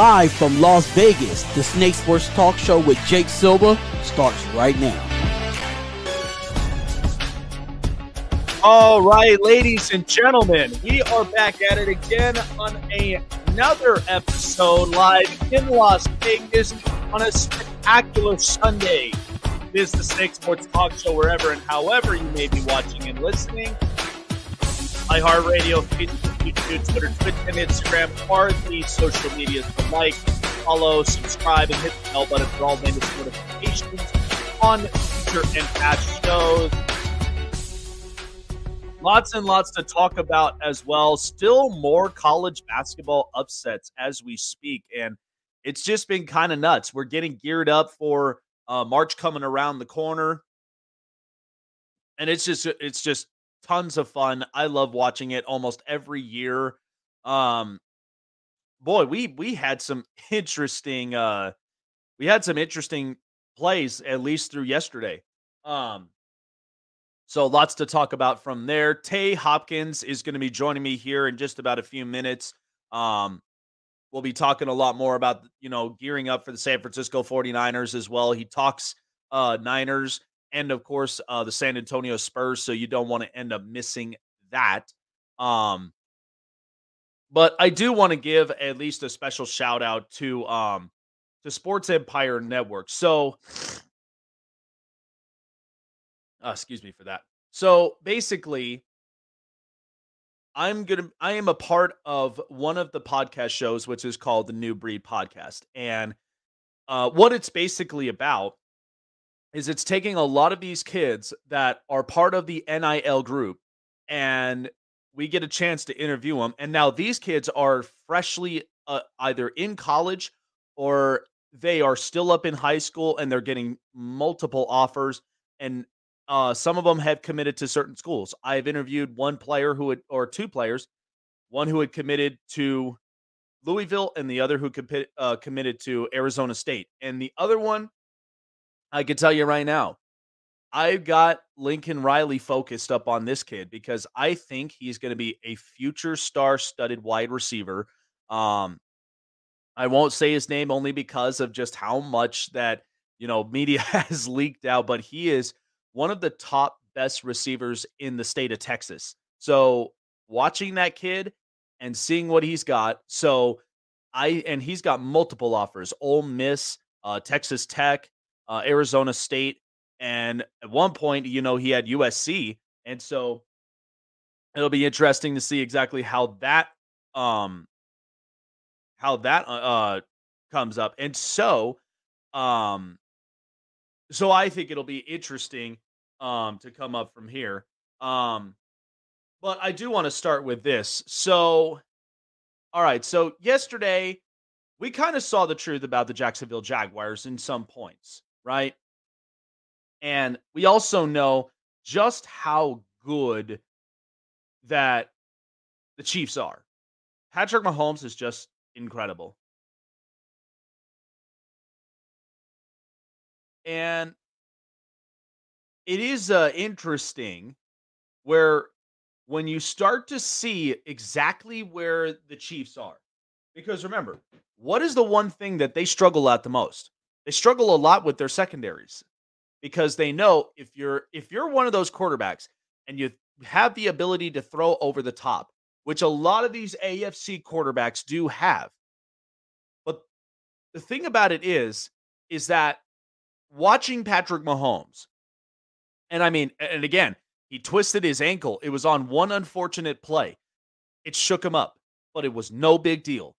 Live from Las Vegas, the Snake Sports Talk Show with Jake Silva starts right now. All right, ladies and gentlemen, we are back at it again on another episode live in Las Vegas on a spectacular Sunday. It is the Snake Sports Talk Show wherever and however you may be watching and listening. iHeartRadio, YouTube, Twitter, Twitch, and Instagram are the social medias to like, follow, subscribe, and hit the bell button for all latest notifications on future and past shows. Lots and lots to talk about as well. Still more college basketball upsets as we speak. And it's just been kind of nuts. We're getting geared up for uh, March coming around the corner. And it's just, it's just tons of fun. I love watching it almost every year. Um, boy, we we had some interesting uh we had some interesting plays at least through yesterday. Um so lots to talk about from there. Tay Hopkins is going to be joining me here in just about a few minutes. Um we'll be talking a lot more about, you know, gearing up for the San Francisco 49ers as well. He talks uh Niners and of course uh the San Antonio Spurs, so you don't want to end up missing that. Um but I do want to give at least a special shout out to um to Sports Empire Network. So uh, excuse me for that. So basically I'm to I am a part of one of the podcast shows which is called the New Breed podcast. And uh what it's basically about is it's taking a lot of these kids that are part of the NIL group and we get a chance to interview them. And now these kids are freshly uh, either in college or they are still up in high school and they're getting multiple offers. And uh, some of them have committed to certain schools. I've interviewed one player who had, or two players, one who had committed to Louisville and the other who compi- uh, committed to Arizona State. And the other one, I can tell you right now, I've got Lincoln Riley focused up on this kid because I think he's going to be a future star studded wide receiver. Um, I won't say his name only because of just how much that, you know, media has leaked out, but he is one of the top best receivers in the state of Texas. So watching that kid and seeing what he's got. So I, and he's got multiple offers Ole Miss, uh, Texas Tech, uh, Arizona State. And at one point, you know, he had USC. And so it'll be interesting to see exactly how that um how that uh, uh comes up. And so um so I think it'll be interesting um to come up from here. Um but I do want to start with this. So all right, so yesterday we kind of saw the truth about the Jacksonville Jaguars in some points, right? And we also know just how good that the Chiefs are. Patrick Mahomes is just incredible. And it is uh, interesting where when you start to see exactly where the Chiefs are. Because remember, what is the one thing that they struggle at the most? They struggle a lot with their secondaries because they know if you're if you're one of those quarterbacks and you have the ability to throw over the top, which a lot of these AFC quarterbacks do have. But the thing about it is is that watching Patrick Mahomes and I mean and again, he twisted his ankle. It was on one unfortunate play. It shook him up, but it was no big deal.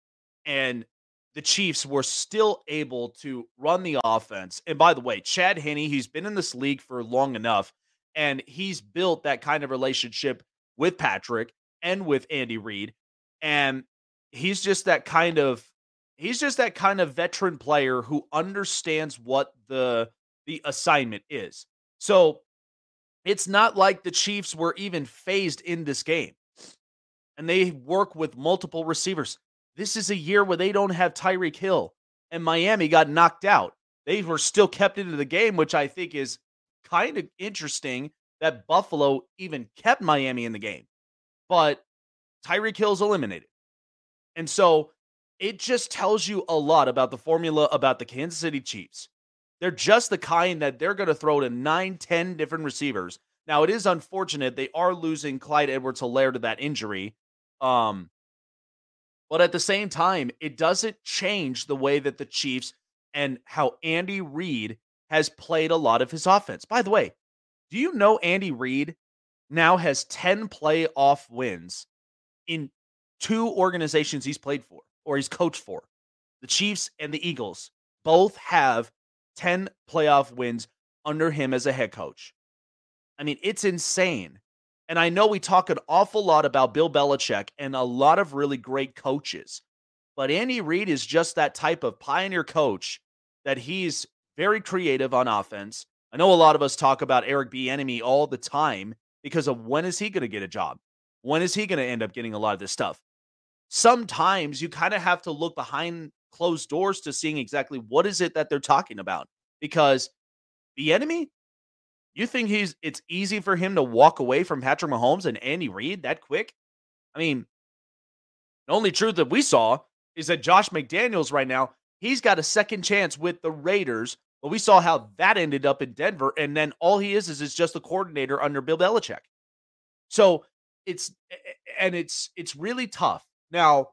And the Chiefs were still able to run the offense. And by the way, Chad Henne, he's been in this league for long enough, and he's built that kind of relationship with Patrick and with Andy Reid. And he's just that kind of he's just that kind of veteran player who understands what the the assignment is. So it's not like the Chiefs were even phased in this game. And they work with multiple receivers. This is a year where they don't have Tyreek Hill, and Miami got knocked out. They were still kept into the game, which I think is kind of interesting that Buffalo even kept Miami in the game. But Tyreek Hill's eliminated. And so it just tells you a lot about the formula about the Kansas City Chiefs. They're just the kind that they're going to throw to nine, 10 different receivers. Now, it is unfortunate they are losing Clyde Edwards Helaire to that injury. Um, but at the same time, it doesn't change the way that the Chiefs and how Andy Reid has played a lot of his offense. By the way, do you know Andy Reid now has 10 playoff wins in two organizations he's played for or he's coached for? The Chiefs and the Eagles both have 10 playoff wins under him as a head coach. I mean, it's insane. And I know we talk an awful lot about Bill Belichick and a lot of really great coaches, but Andy Reid is just that type of pioneer coach that he's very creative on offense. I know a lot of us talk about Eric Bieniemy all the time because of when is he going to get a job? When is he going to end up getting a lot of this stuff? Sometimes you kind of have to look behind closed doors to seeing exactly what is it that they're talking about because Bieniemy you think he's it's easy for him to walk away from Patrick Mahomes and Andy Reid that quick? I mean, the only truth that we saw is that Josh McDaniels right now, he's got a second chance with the Raiders but we saw how that ended up in Denver, and then all he is is, is just a coordinator under Bill Belichick. So it's and it's it's really tough. Now,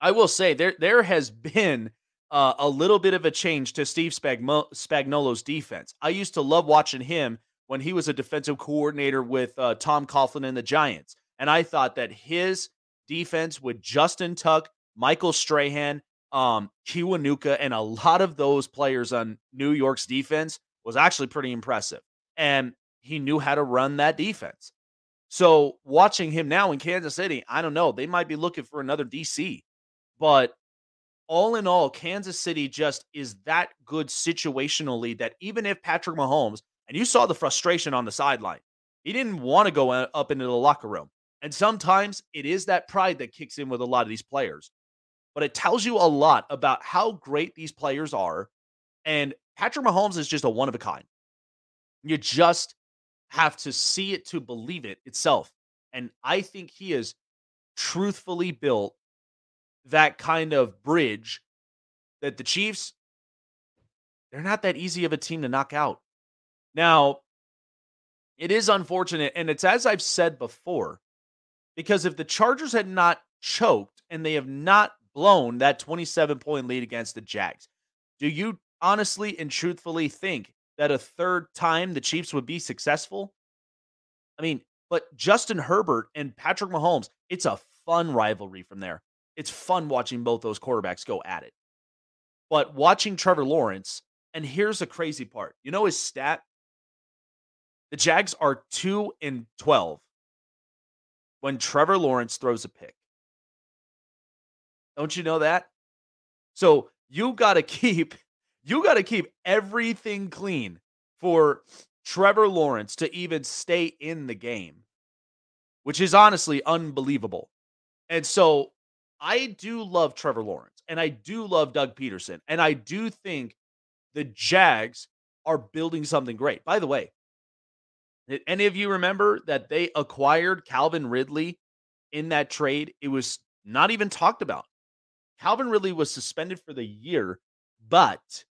I will say there there has been uh, a little bit of a change to Steve Spagmo- Spagnuolo's defense. I used to love watching him when he was a defensive coordinator with uh, Tom Coughlin and the Giants, and I thought that his defense with Justin Tuck, Michael Strahan, um, Kiwanuka and a lot of those players on New York's defense was actually pretty impressive. And he knew how to run that defense. So watching him now in Kansas City, I don't know. They might be looking for another DC. But all in all, Kansas City just is that good situationally that even if Patrick Mahomes, and you saw the frustration on the sideline, he didn't want to go up into the locker room. And sometimes it is that pride that kicks in with a lot of these players but it tells you a lot about how great these players are. And Patrick Mahomes is just a one of a kind. You just have to see it to believe it itself. And I think he is truthfully built that kind of bridge that the Chiefs, they're not that easy of a team to knock out. Now, it is unfortunate, and it's as I've said before, because if the Chargers had not choked and they have not blown that 27 point lead against the Jags. Do you honestly and truthfully think that a third time the Chiefs would be successful? I mean, but Justin Herbert and Patrick Mahomes, it's a fun rivalry from there. It's fun watching both those quarterbacks go at it. But watching Trevor Lawrence, and here's the crazy part. You know his stat? The Jags are 2 and 12 when Trevor Lawrence throws a pick. Don't you know that? So you got to keep you got to keep everything clean for Trevor Lawrence to even stay in the game, which is honestly unbelievable. And so I do love Trevor Lawrence and I do love Doug Pederson. and I do think the Jags are building something great. By the way, did any of you remember that they acquired Calvin Ridley in that trade? It was not even talked about. Calvin Ridley was suspended for the year, but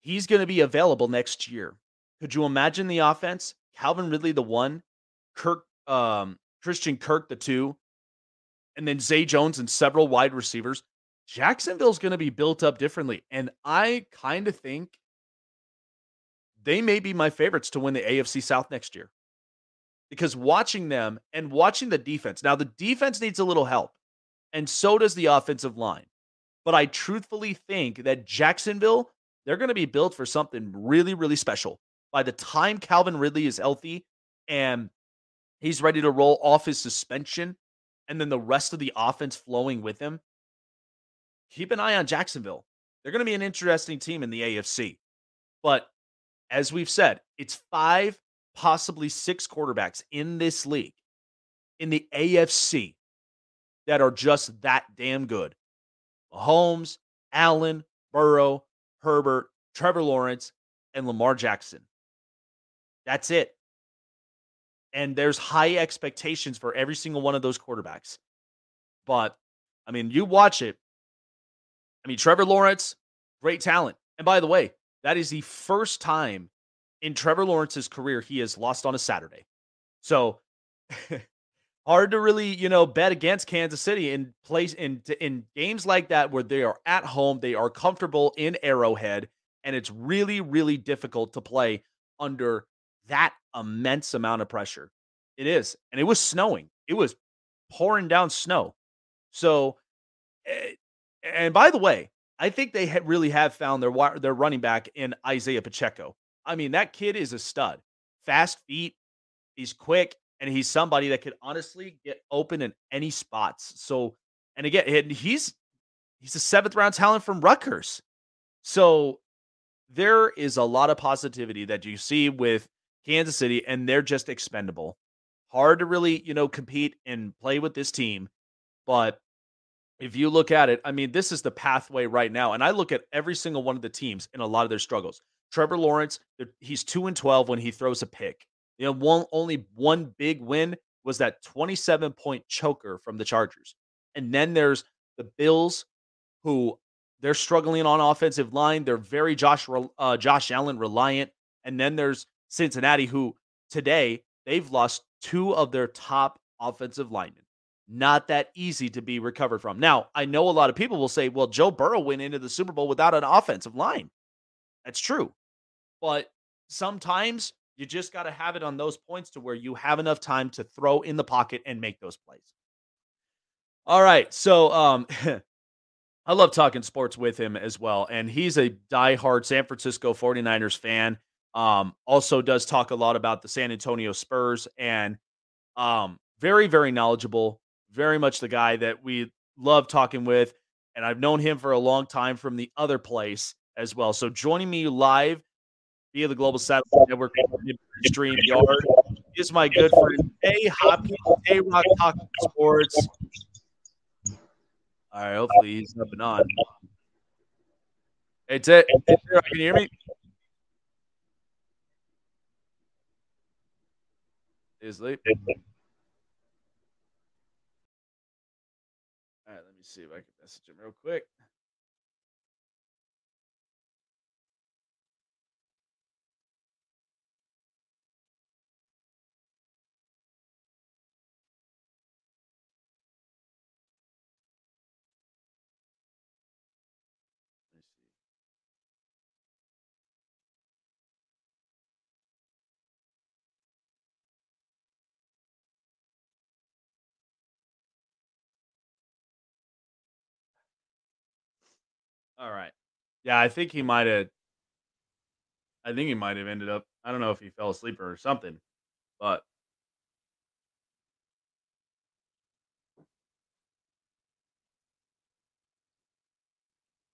he's going to be available next year. Could you imagine the offense? Calvin Ridley, the one, Kirk, um, Christian Kirk, the two, and then Zay Jones and several wide receivers. Jacksonville's going to be built up differently. And I kind of think they may be my favorites to win the AFC South next year. Because watching them and watching the defense, now the defense needs a little help and so does the offensive line. But I truthfully think that Jacksonville, they're going to be built for something really, really special. By the time Calvin Ridley is healthy and he's ready to roll off his suspension, and then the rest of the offense flowing with him, keep an eye on Jacksonville. They're going to be an interesting team in the AFC. But as we've said, it's five, possibly six quarterbacks in this league in the AFC that are just that damn good. Mahomes, Allen, Burrow, Herbert, Trevor Lawrence, and Lamar Jackson. That's it. And there's high expectations for every single one of those quarterbacks. But I mean, you watch it. I mean, Trevor Lawrence, great talent. And by the way, that is the first time in Trevor Lawrence's career he has lost on a Saturday. So hard to really, you know, bet against Kansas City in place in in games like that where they are at home, they are comfortable in Arrowhead, and it's really, really difficult to play under that immense amount of pressure. It is, and it was snowing. It was pouring down snow. So, eh, and by the way, I think they really have found their their running back in Isaiah Pacheco. I mean, that kid is a stud. Fast feet, he's quick, and he's somebody that could honestly get open in any spots. So, and again, he's he's a seventh round talent from Rutgers. So there is a lot of positivity that you see with Kansas City, and they're just expendable. Hard to really, you know, compete and play with this team. But if you look at it, I mean, this is the pathway right now. And I look at every single one of the teams in a lot of their struggles. Trevor Lawrence, he's two and twelve when he throws a pick. You know, one only one big win was that 27 point choker from the Chargers. And then there's the Bills, who they're struggling on offensive line. They're very Josh uh, Josh Allen reliant. And then there's Cincinnati, who today they've lost two of their top offensive linemen. Not that easy to be recovered from. Now, I know a lot of people will say, well, Joe Burrow went into the Super Bowl without an offensive line. That's true. But sometimes you just got to have it on those points to where you have enough time to throw in the pocket and make those plays. All right. So um I love talking sports with him as well. And he's a diehard San Francisco 49ers fan. Um, also does talk a lot about the San Antonio Spurs and um, very, very knowledgeable, very much the guy that we love talking with. And I've known him for a long time from the other place as well. So joining me live via the Global Satellite Network Stream Yard is my good friend Tay Hopkins, Tayrock Talking Sports. All right, hopefully he's up and on. Hey, Ted, can you hear me? Is late. All right, let me see if I can message him real quick. All right. Yeah, I think he might have. I think he might have ended up. I don't know if he fell asleep or something, but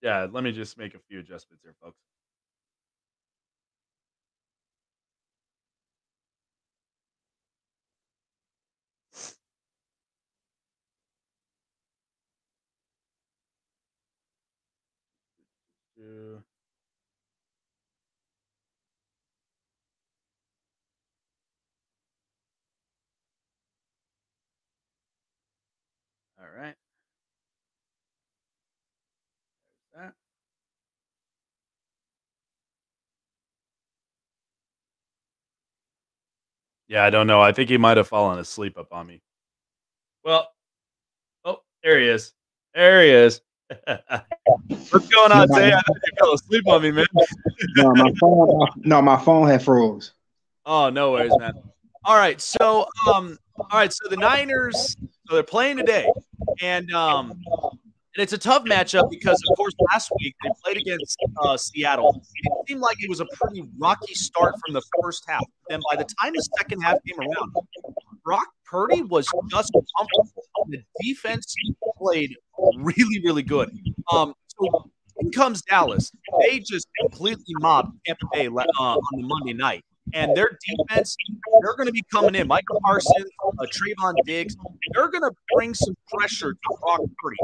yeah. Let me just make a few adjustments here, folks. Do All right. There's that. Yeah, I don't know. I think he might have fallen asleep up on me. Well, oh, there he is. There he is. What's going on, Tay? I you fell asleep on me, man. no, my phone, no, my phone had froze. Oh, no worries, man. All right, so um, all right, so the Niners, so they're playing today, and um, and it's a tough matchup because, of course, last week they played against uh, Seattle. It seemed like it was a pretty rocky start from the first half. Then by the time the second half came around, Brock Purdy was just comfortable. The defense he played really, really good. Um, so in comes Dallas. They just completely mobbed Tampa Bay uh, on the Monday night. And their defense, they're going to be coming in. Micah Parsons, uh, Trevon Diggs, they're going to bring some pressure to Brock Purdy.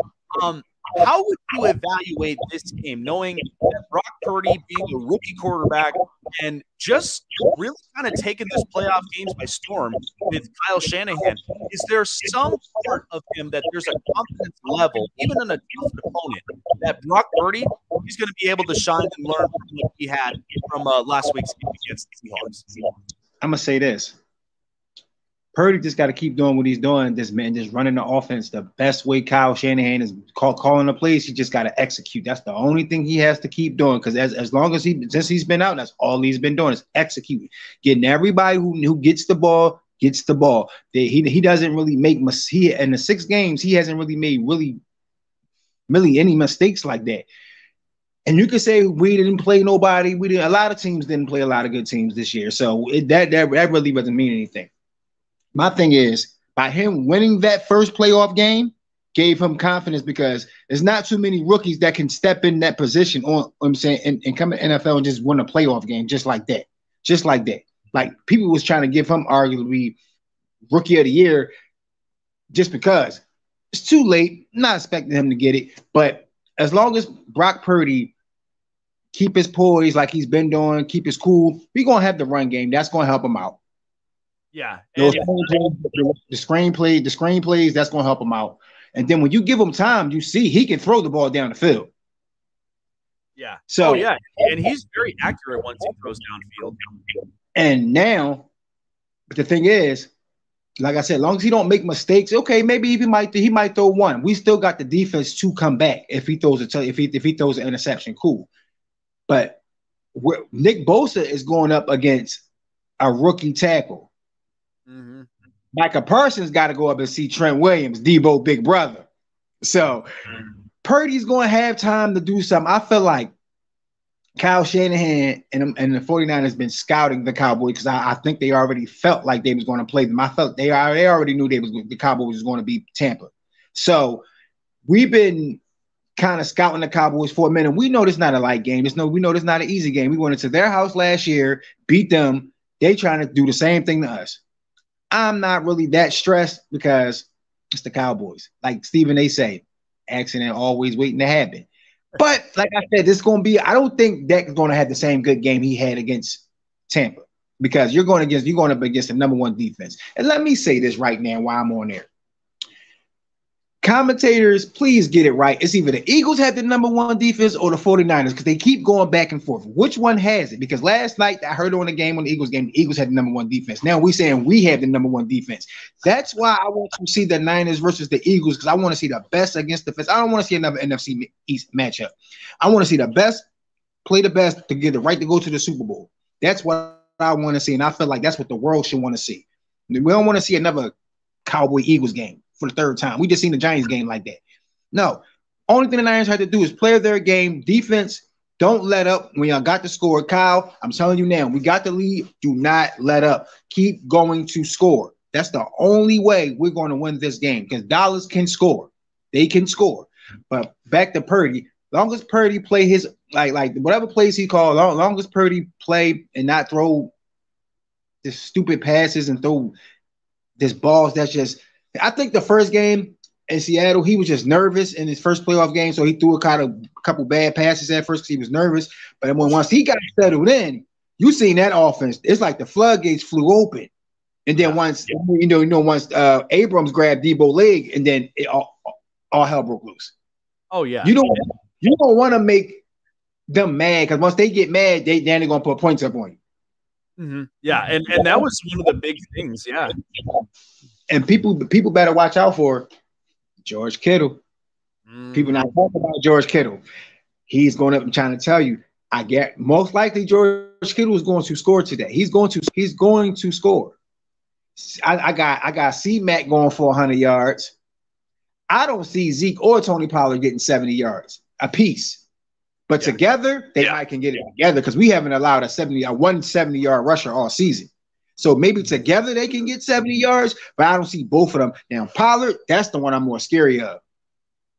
Um, how would you evaluate this game, knowing that Brock Purdy, being a rookie quarterback, and just really kind of taking this playoff games by storm with Kyle Shanahan. Is there some part of him that there's a confidence level, even in a tough opponent, that Brock Purdy he's going to be able to shine and learn from what he had from uh, last week's game against the Seahawks? I'm gonna say this. Purdy just got to keep doing what he's doing. This man just running the offense the best way. Kyle Shanahan is call, calling the plays. He just got to execute. That's the only thing he has to keep doing. Because as, as long as he since he's been out, that's all he's been doing is executing, getting everybody who, who gets the ball gets the ball. He he doesn't really make mis- he in the six games he hasn't really made really really any mistakes like that. And you could say we didn't play nobody. We didn't. A lot of teams didn't play a lot of good teams this year. So it, that that that really doesn't mean anything. My thing is, by him winning that first playoff game, gave him confidence because there's not too many rookies that can step in that position on I'm saying and, and come to NFL and just win a playoff game just like that. Just like that. Like people was trying to give him arguably rookie of the year just because it's too late. Not expecting him to get it, but as long as Brock Purdy keep his poise like he's been doing, keep his cool, we gonna have the run game. That's gonna help him out. Yeah. Those the screenplay, the screenplays, that's gonna help him out. And then when you give him time, you see he can throw the ball down the field. Yeah. So oh, yeah, and he's very accurate once he throws downfield. And now, but the thing is, like I said, as long as he don't make mistakes, okay, maybe he might he might throw one. We still got the defense to come back if he throws a if he if he throws an interception, cool. But Nick Bosa is going up against a rookie tackle Mm-hmm. Micah Parsons got to go up and see Trent Williams, Deebo big brother. So Purdy's going to have time to do something. I feel like Kyle Shanahan and, and the 49ers been scouting the Cowboys because I, I, think they already felt like they was going to play them. I felt they, they already knew they was the Cowboys was going to be Tampa. So we've been kind of scouting the Cowboys for a minute. We know this not a light game. It's no, we know this not an easy game. We went into their house last year, beat them. They trying to do the same thing to us. I'm not really that stressed because it's the Cowboys. Like Stephen A. say, accident always waiting to happen. But like I said, this is going to be. I don't think Dak's going to have the same good game he had against Tampa because you're going against you're going up against the number one defense. And let me say this right now while I'm on there commentators, please get it right. It's either the Eagles have the number one defense or the 49ers because they keep going back and forth. Which one has it? Because last night I heard on the game on the Eagles game, the Eagles had the number one defense. Now we saying we have the number one defense. That's why I want to see the Niners versus the Eagles because I want to see the best against the best. I don't want to see another NFC East matchup. I want to see the best play the best to get the right to go to the Super Bowl. That's what I want to see, and I feel like that's what the world should want to see. We don't want to see another Cowboy Eagles game for the third time. We just seen the Giants game like that. No, only thing the Niners had to do is play their game. Defense, don't let up when y'all got the score. Kyle, I'm telling you now, we got the lead. Do not let up. Keep going to score. That's the only way we're going to win this game because Dallas can score. They can score. But back to Purdy. Long as Purdy play his like like whatever plays he called, long, long as Purdy play and not throw this stupid passes and throw this balls that's just I think the first game in Seattle, he was just nervous in his first playoff game, so he threw a kind of a couple bad passes at first because he was nervous. But when once he got settled in, you seen that offense. It's like the floodgates flew open. And then once you know, you know, once uh, Abrams grabbed Deebo leg, and then it all, all hell broke loose. Oh yeah, you don't you don't want to make them mad because once they get mad, they then they're gonna put points up on you. Mm-hmm. Yeah, and and that was one of the big things. Yeah, and people people better watch out for George Kittle. Mm. People not talking about George Kittle. He's going up and trying to tell you. I get most likely George Kittle is going to score today. He's going to he's going to score. I, I got I got C Mac going for 100 yards. I don't see Zeke or Tony Pollard getting 70 yards a piece. But yeah. together, they yeah. might can get it together because we haven't allowed a 70 a 170 yard rusher all season. So maybe together they can get 70 yards, but I don't see both of them. Now Pollard, that's the one I'm more scary of.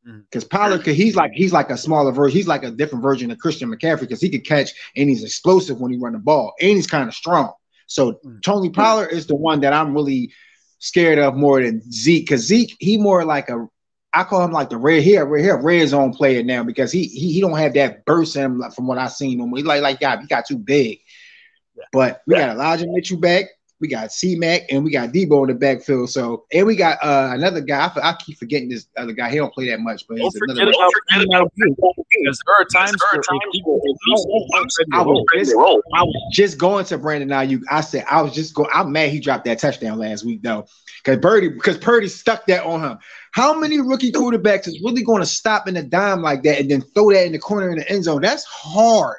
Because mm-hmm. Pollard, cause he's like he's like a smaller version, he's like a different version of Christian McCaffrey because he could catch and he's explosive when he run the ball and he's kind of strong. So mm. Tony Pollard is the one that I'm really scared of more than Zeke because Zeke he more like a I call him like the red here, red here, red zone player now because he he, he don't have that burst in him from what I've seen him. He like like God, he got too big. Yeah. But we yeah. got Elijah Mitchell back. We got C Mac and we got Deebo in the backfield. So and we got uh, another guy. I, I, keep forgetting this other guy. He don't play that much, but he's don't. Forget about, because there are times, there are times I was, just, I was just going to Brandon Aiyuk. I said I was just going. I'm mad he dropped that touchdown last week though, because Purdy because Purdy stuck that on him. How many rookie quarterbacks is really going to stop in a dime like that and then throw that in the corner in the end zone? That's hard.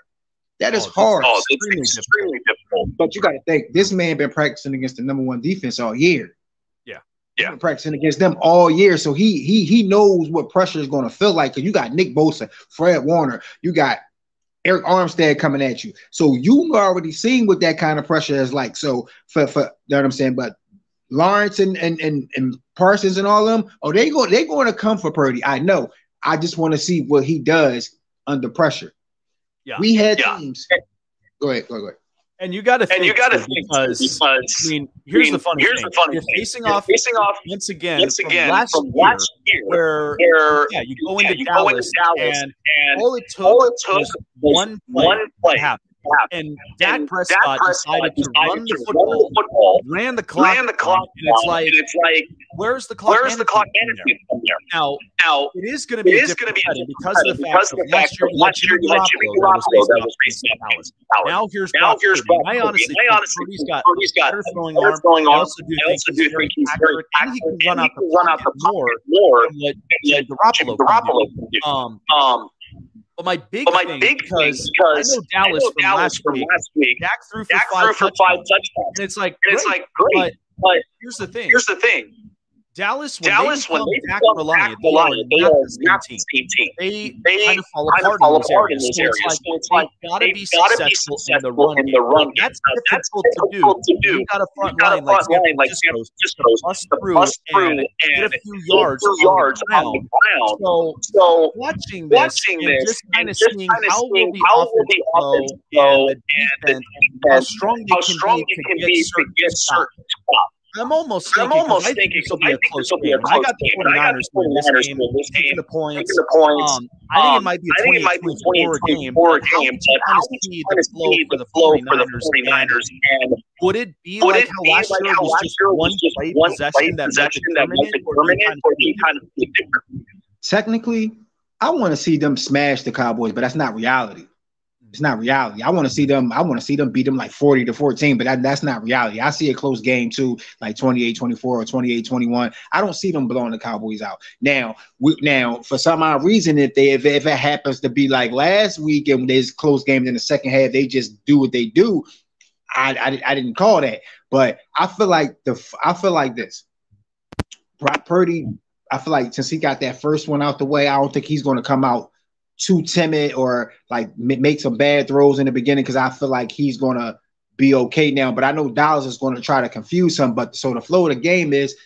That is oh, hard. Oh, it's extremely, extremely difficult. But you got to think this man been practicing against the number one defense all year. Yeah, yeah, been practicing against them all year, so he he he knows what pressure is going to feel like. Cause you got Nick Bosa, Fred Warner, you got Arik Armstead coming at you, so you already seen what that kind of pressure is like. So for for you know what I'm saying, but Lawrence and and and, and Parsons and all of them, oh they go they going to come for Purdy. I know. I just want to see what he does under pressure. Yeah. We had yeah. teams. Go ahead, go ahead, go ahead. And you got to and you got to think because, because I mean, here's I mean, the funny here's thing. The funny You're thing. facing You're off facing off once again, once again from, last, from year, last year, where, where yeah, you go, yeah, into, you Dallas go into Dallas and, and all it took, all it took was one play, one play to And Dak Prescott, Dak Prescott decided, to run the football, the football, ran the clock, ran the clock, and it's like, and it's like, where's the clock? Where's the clock management from there? Now, now it is going to be it is going to be because of the fact that last year, last year, last year, that was facing Dallas. Now here's now here's I honestly, he's got he's got better throwing arm. I also do think he's very accurate, he can run out the pocket more than what Garoppolo can do. Um, um but my big but my thing, big because, because I know Dallas, I know from, Dallas last from, last week, Dak threw for, Dak five, threw for touchdowns. five touchdowns, and it's like, and it's like great. But, but here's the thing. Here's the thing. Dallas, when Dallas, they when they Dak reliant, they, are not the same team. They, they kind of fall apart, fall in, apart in areas. So it's like, so it's like they gotta be successful, in the run. That's difficult, to do. You got a front line like San Francisco, bust through and get a few yards on the ground. So, so watching this and just kind of seeing how will the offense go and how strong they can be to get certain spots. I'm almost thinking, I'm almost I thinking this will be a close game. I got the 49ers winning this game, taking the points. Taking the points. Um, I think it might be a 20 24 game. But how would you kind of see the flow for the 49ers? And would it be like how last year was just one play possession that made it permanent, or do you kind of different? Technically, I want to see them smash the Cowboys, but that's not reality. It's not reality. I want to see them. I want to see them beat them like 40 to 14, but that, that's not reality. I see a close game too, like 28 24 or 28 21. I don't see them blowing the Cowboys out. Now, we, now for some odd reason, if they if, if it happens to be like last week and there's close games in the second half, they just do what they do. I, I, I didn't call that, but I feel like the I feel like this. Brock Purdy, I feel like since he got that first one out the way, I don't think he's going to come out too timid or like make some bad throws in the beginning because I feel like he's gonna be okay now. But I know Dallas is to try to confuse him. But so the flow of the game is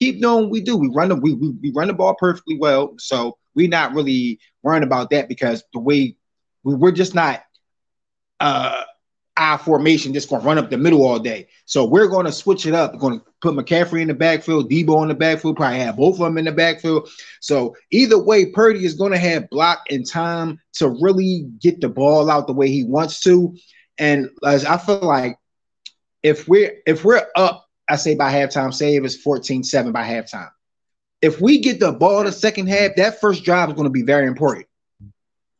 keep doing we do. We run the we, we, we run the ball perfectly well. So we're not really worrying about that because the way we, we're just not uh I formation just going to run up the middle all day. So we're going to switch it up. We're going to put McCaffrey in the backfield, Deebo in the backfield, probably have both of them in the backfield. So either way, Purdy is going to have block and time to really get the ball out the way he wants to. And as I feel like if we're if we're up, I say by halftime, say it was 14-7 by halftime. If we get the ball the second half, that first drive is going to be very important.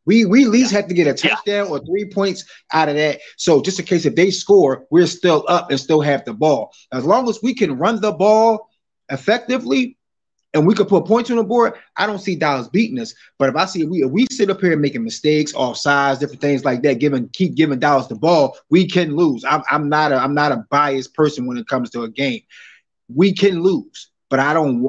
We we at least yeah. have to get a touchdown yeah. or three points out of that. So just in case if they score, we're still up and still have the ball. As long as we can run the ball effectively and we can put points on the board, I don't see Dallas beating us. But if I see we if we sit up here making mistakes, off sides, different things like that, giving keep giving Dallas the ball, we can lose. I'm, I'm not a I'm not a biased person when it comes to a game. We can lose, but I don't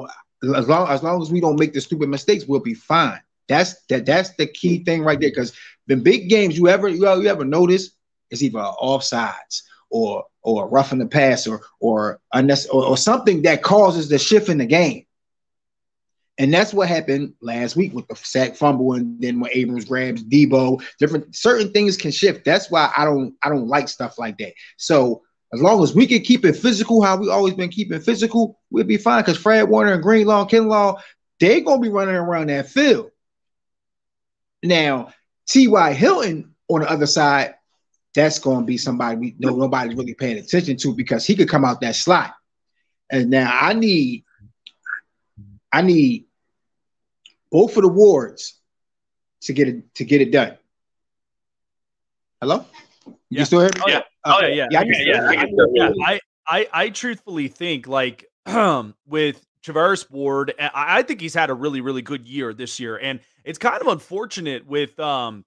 as long as long as we don't make the stupid mistakes, we'll be fine. That's that. That's the key thing right there. Because the big games you ever you, you ever notice is either offsides or or roughing the pass or or, or or something that causes the shift in the game. And that's what happened last week with the sack fumble, and then when Abrams grabs Deebo, different certain things can shift. That's why I don't I don't like stuff like that. So as long as we can keep it physical, how we always been keeping physical, we'll be fine. Because Fred Warner and Greenlaw, Kinlaw, they're gonna be running around that field. Now, T.Y. Hilton on the other side, that's going to be somebody we know nobody's really paying attention to because he could come out that slot. And now I need, I need both of the wards to get it to get it done. Hello, you yeah. still hear me? Oh yeah, oh yeah, yeah, yeah. Okay, yeah, yeah, yeah. I, I, I truthfully think like with Charvarius Ward, I, I think he's had a really, really good year this year, and it's kind of unfortunate with um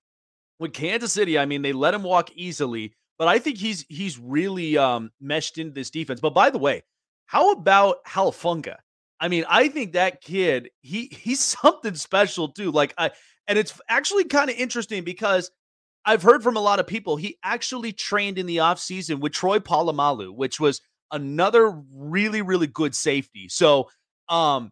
with Kansas City. I mean, they let him walk easily, but I think he's he's really um meshed into this defense. But by the way, how about Halafunga? I mean, I think that kid, he he's something special too. Like I and it's actually kind of interesting because I've heard from a lot of people he actually trained in the offseason with Troy Polamalu, which was another really really good safety. So, um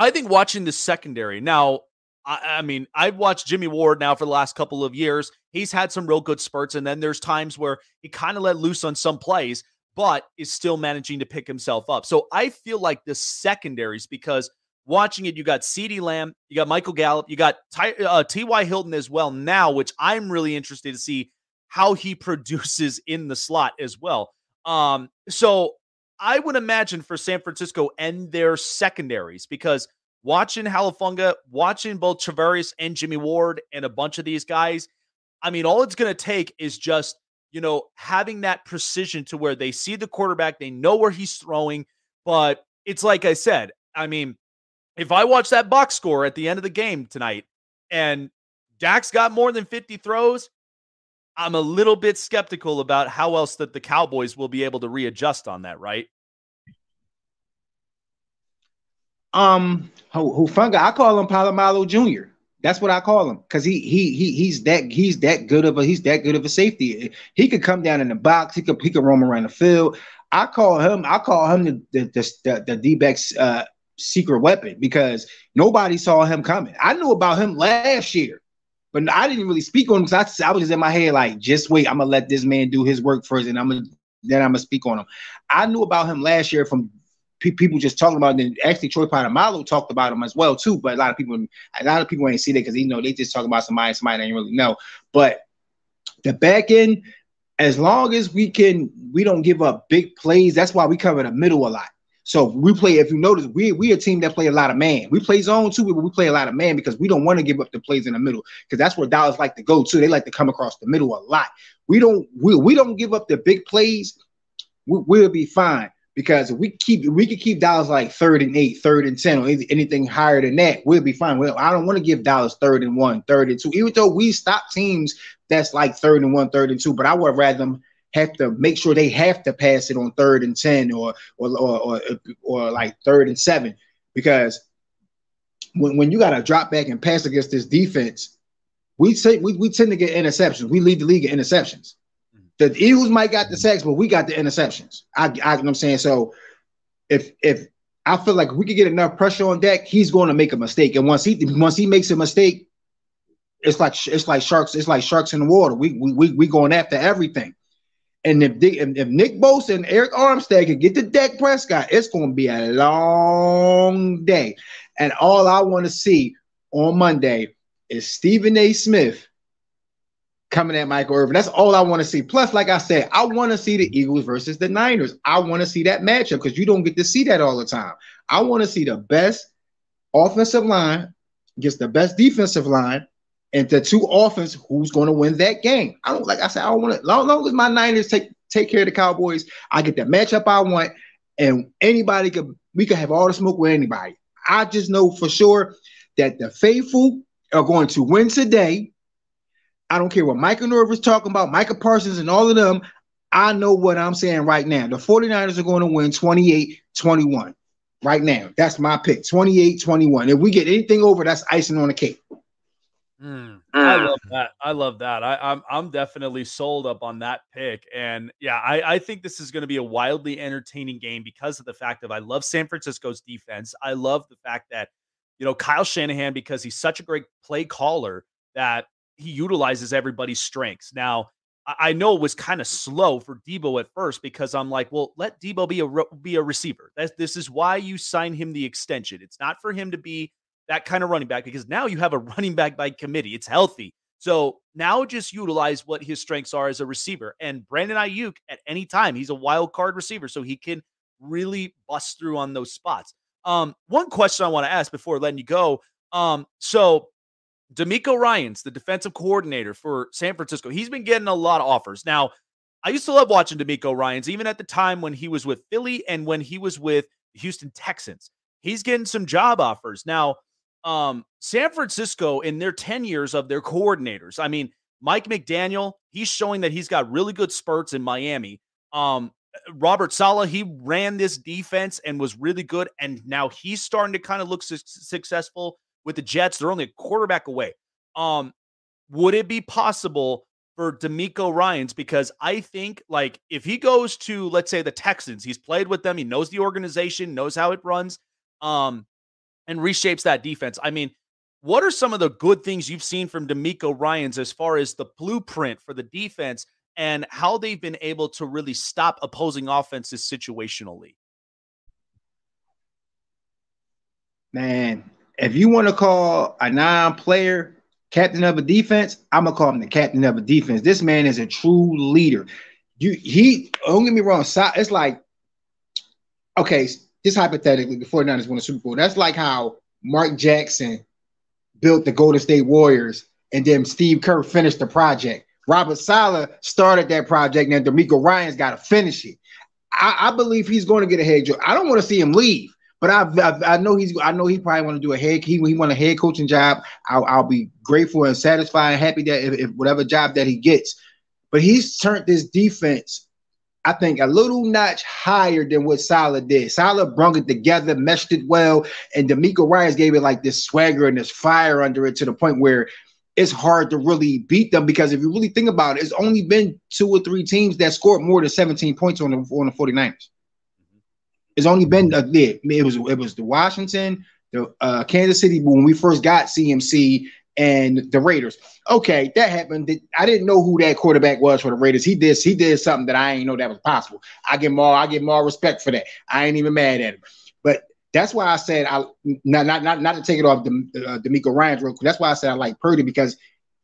I think watching the secondary. Now, I, mean, I've watched Jimmy Ward now for the last couple of years. He's had some real good spurts and then there's times where he kind of let loose on some plays but is still managing to pick himself up. So I feel like the secondaries, because watching it, you got CeeDee Lamb, you got Michael Gallup, you got uh, T.Y. Hilton as well now, which I'm really interested to see how he produces in the slot as well. Um, so I would imagine for San Francisco and their secondaries, because watching Halafunga, watching both Charvarius and Jimmy Ward and a bunch of these guys, I mean, all it's going to take is just you know, having that precision to where they see the quarterback, they know where he's throwing. But it's like I said, I mean, if I watch that box score at the end of the game tonight and Dak's got more than 50 throws, I'm a little bit skeptical about how else that the Cowboys will be able to readjust on that, right? Um, Hufanga, I call him Polamalu Jr. That's what I call him because he he he he's that he's that good of a he's that good of a safety. He could come down in the box. He could he could roam around the field. I call him I call him the the the, the, D-backs uh, secret weapon because nobody saw him coming. I knew about him last year, but I didn't really speak on him I, I was just in my head like, just wait, I'm gonna let this man do his work first, and I'm gonna then I'm gonna speak on him. I knew about him last year from pe- people just talking about it. Actually, Troy Polamalu talked about him as well too. But a lot of people, a lot of people ain't see that because you know they just talk about somebody, somebody they really know. But the back end, as long as we can, we don't give up big plays. That's why we cover the middle a lot. So we play. If you notice, we we a team that play a lot of man. We play zone too, but we play a lot of man because we don't want to give up the plays in the middle because that's where Dallas like to go to. They like to come across the middle a lot. We don't we, we don't give up the big plays. We, we'll be fine because we keep we could keep Dallas like third and eight, third and ten, or anything higher than that, we'll be fine. Well, I don't want to give Dallas third and one, third and two, even though we stop teams that's like third and one, third and two. But I would rather them have to make sure they have to pass it on third and ten or or or or, or like third and seven because when, when you got to drop back and pass against this defense, we say we, we tend to get interceptions. We lead the league in interceptions. The Eagles might got the sacks, but we got the interceptions. I, I you know what I'm saying. So if if I feel like we could get enough pressure on Dak, he's going to make a mistake. And once he once he makes a mistake, it's like it's like sharks. It's like sharks in the water. We we we, we going after everything. And if, if, if Nick Bosa and Arik Armstead can get to Dak Prescott, it's going to be a long day. And all I want to see on Monday is Stephen A. Smith coming at Michael Irvin. That's all I want to see. Plus, like I said, I want to see the Eagles versus the Niners. I want to see that matchup because you don't get to see that all the time. I want to see the best offensive line against the best defensive line, and the two offense who's going to win that game. I don't like I said. I don't want to. Long, long as my Niners take take care of the Cowboys, I get that matchup I want, and anybody could we could have all the smoke with anybody. I just know for sure that the faithful are going to win today I don't care what Michael Irvin is talking about, Michael Parsons and all of them. I know what I'm saying right now. The 49ers are going to win 28 21 right now. That's my pick 28 21. If we get anything over, that's icing on the cake. Mm, I love that. I love that. I, am I'm, I'm definitely sold up on that pick, and yeah, I I think this is going to be a wildly entertaining game because of the fact that I love San Francisco's defense. I love the fact that you know Kyle Shanahan because he's such a great play caller that he utilizes everybody's strengths. Now, I know it was kind of slow for Deebo at first because I'm like, well, let Deebo be a be a receiver. That's, this is why you sign him the extension. It's not for him to be that kind of running back because now you have a running back by committee. It's healthy. So now just utilize what his strengths are as a receiver. And Brandon Aiyuk at any time, he's a wild card receiver, so he can really bust through on those spots. Um, one question I want to ask before letting you go. Um, so DeMeco Ryans, the defensive coordinator for San Francisco, he's been getting a lot of offers. Now, I used to love watching DeMeco Ryans, even at the time when he was with Philly and when he was with the Houston Texans. He's getting some job offers. Now, um, San Francisco, in their 10 years of their coordinators, I mean, Mike McDaniel, he's showing that he's got really good spurts in Miami. Um, Robert Saleh, he ran this defense and was really good. And now he's starting to kind of look su- successful with the Jets. They're only a quarterback away. Um, would it be possible for DeMeco Ryans? Because I think, like, if he goes to, let's say, the Texans, he's played with them, he knows the organization, knows how it runs, um, and reshapes that defense. I mean, what are some of the good things you've seen from DeMeco Ryans as far as the blueprint for the defense and how they've been able to really stop opposing offenses situationally? Man, if you want to call a non-player captain of a defense, I'm gonna call him the captain of a defense. This man is a true leader. You he don't get me wrong, it's like okay, just hypothetically, the 49ers won a Super Bowl. That's like how Mark Jackson built the Golden State Warriors and then Steve Kerr finished the project. Robert Saleh started that project, and DeMeco Ryans got to finish it. I, I, believe he's going to get a head job. I don't want to see him leave, but I, I, I know he's I know he probably want to do a head he, he want a head coaching job. I'll, I'll be grateful and satisfied and happy that if, if whatever job that he gets. But he's turned this defense I think, a little notch higher than what Saleh did. Saleh brung it together, meshed it well, and DeMeco Ryans gave it like this swagger and this fire under it to the point where it's hard to really beat them because if you really think about it, it's only been two or three teams that scored more than 17 points on the on the 49ers. It's only been uh, it was it was the Washington, the uh, Kansas City when we first got CMC, and the Raiders. Okay, that happened. I didn't know who that quarterback was for the Raiders. He did he did something that I ain't know that was possible. I get more I get more respect for that. I ain't even mad at him. But that's why I said I not not not, not to take it off the uh, DeMeco Ryans real quick. That's why I said I like Purdy because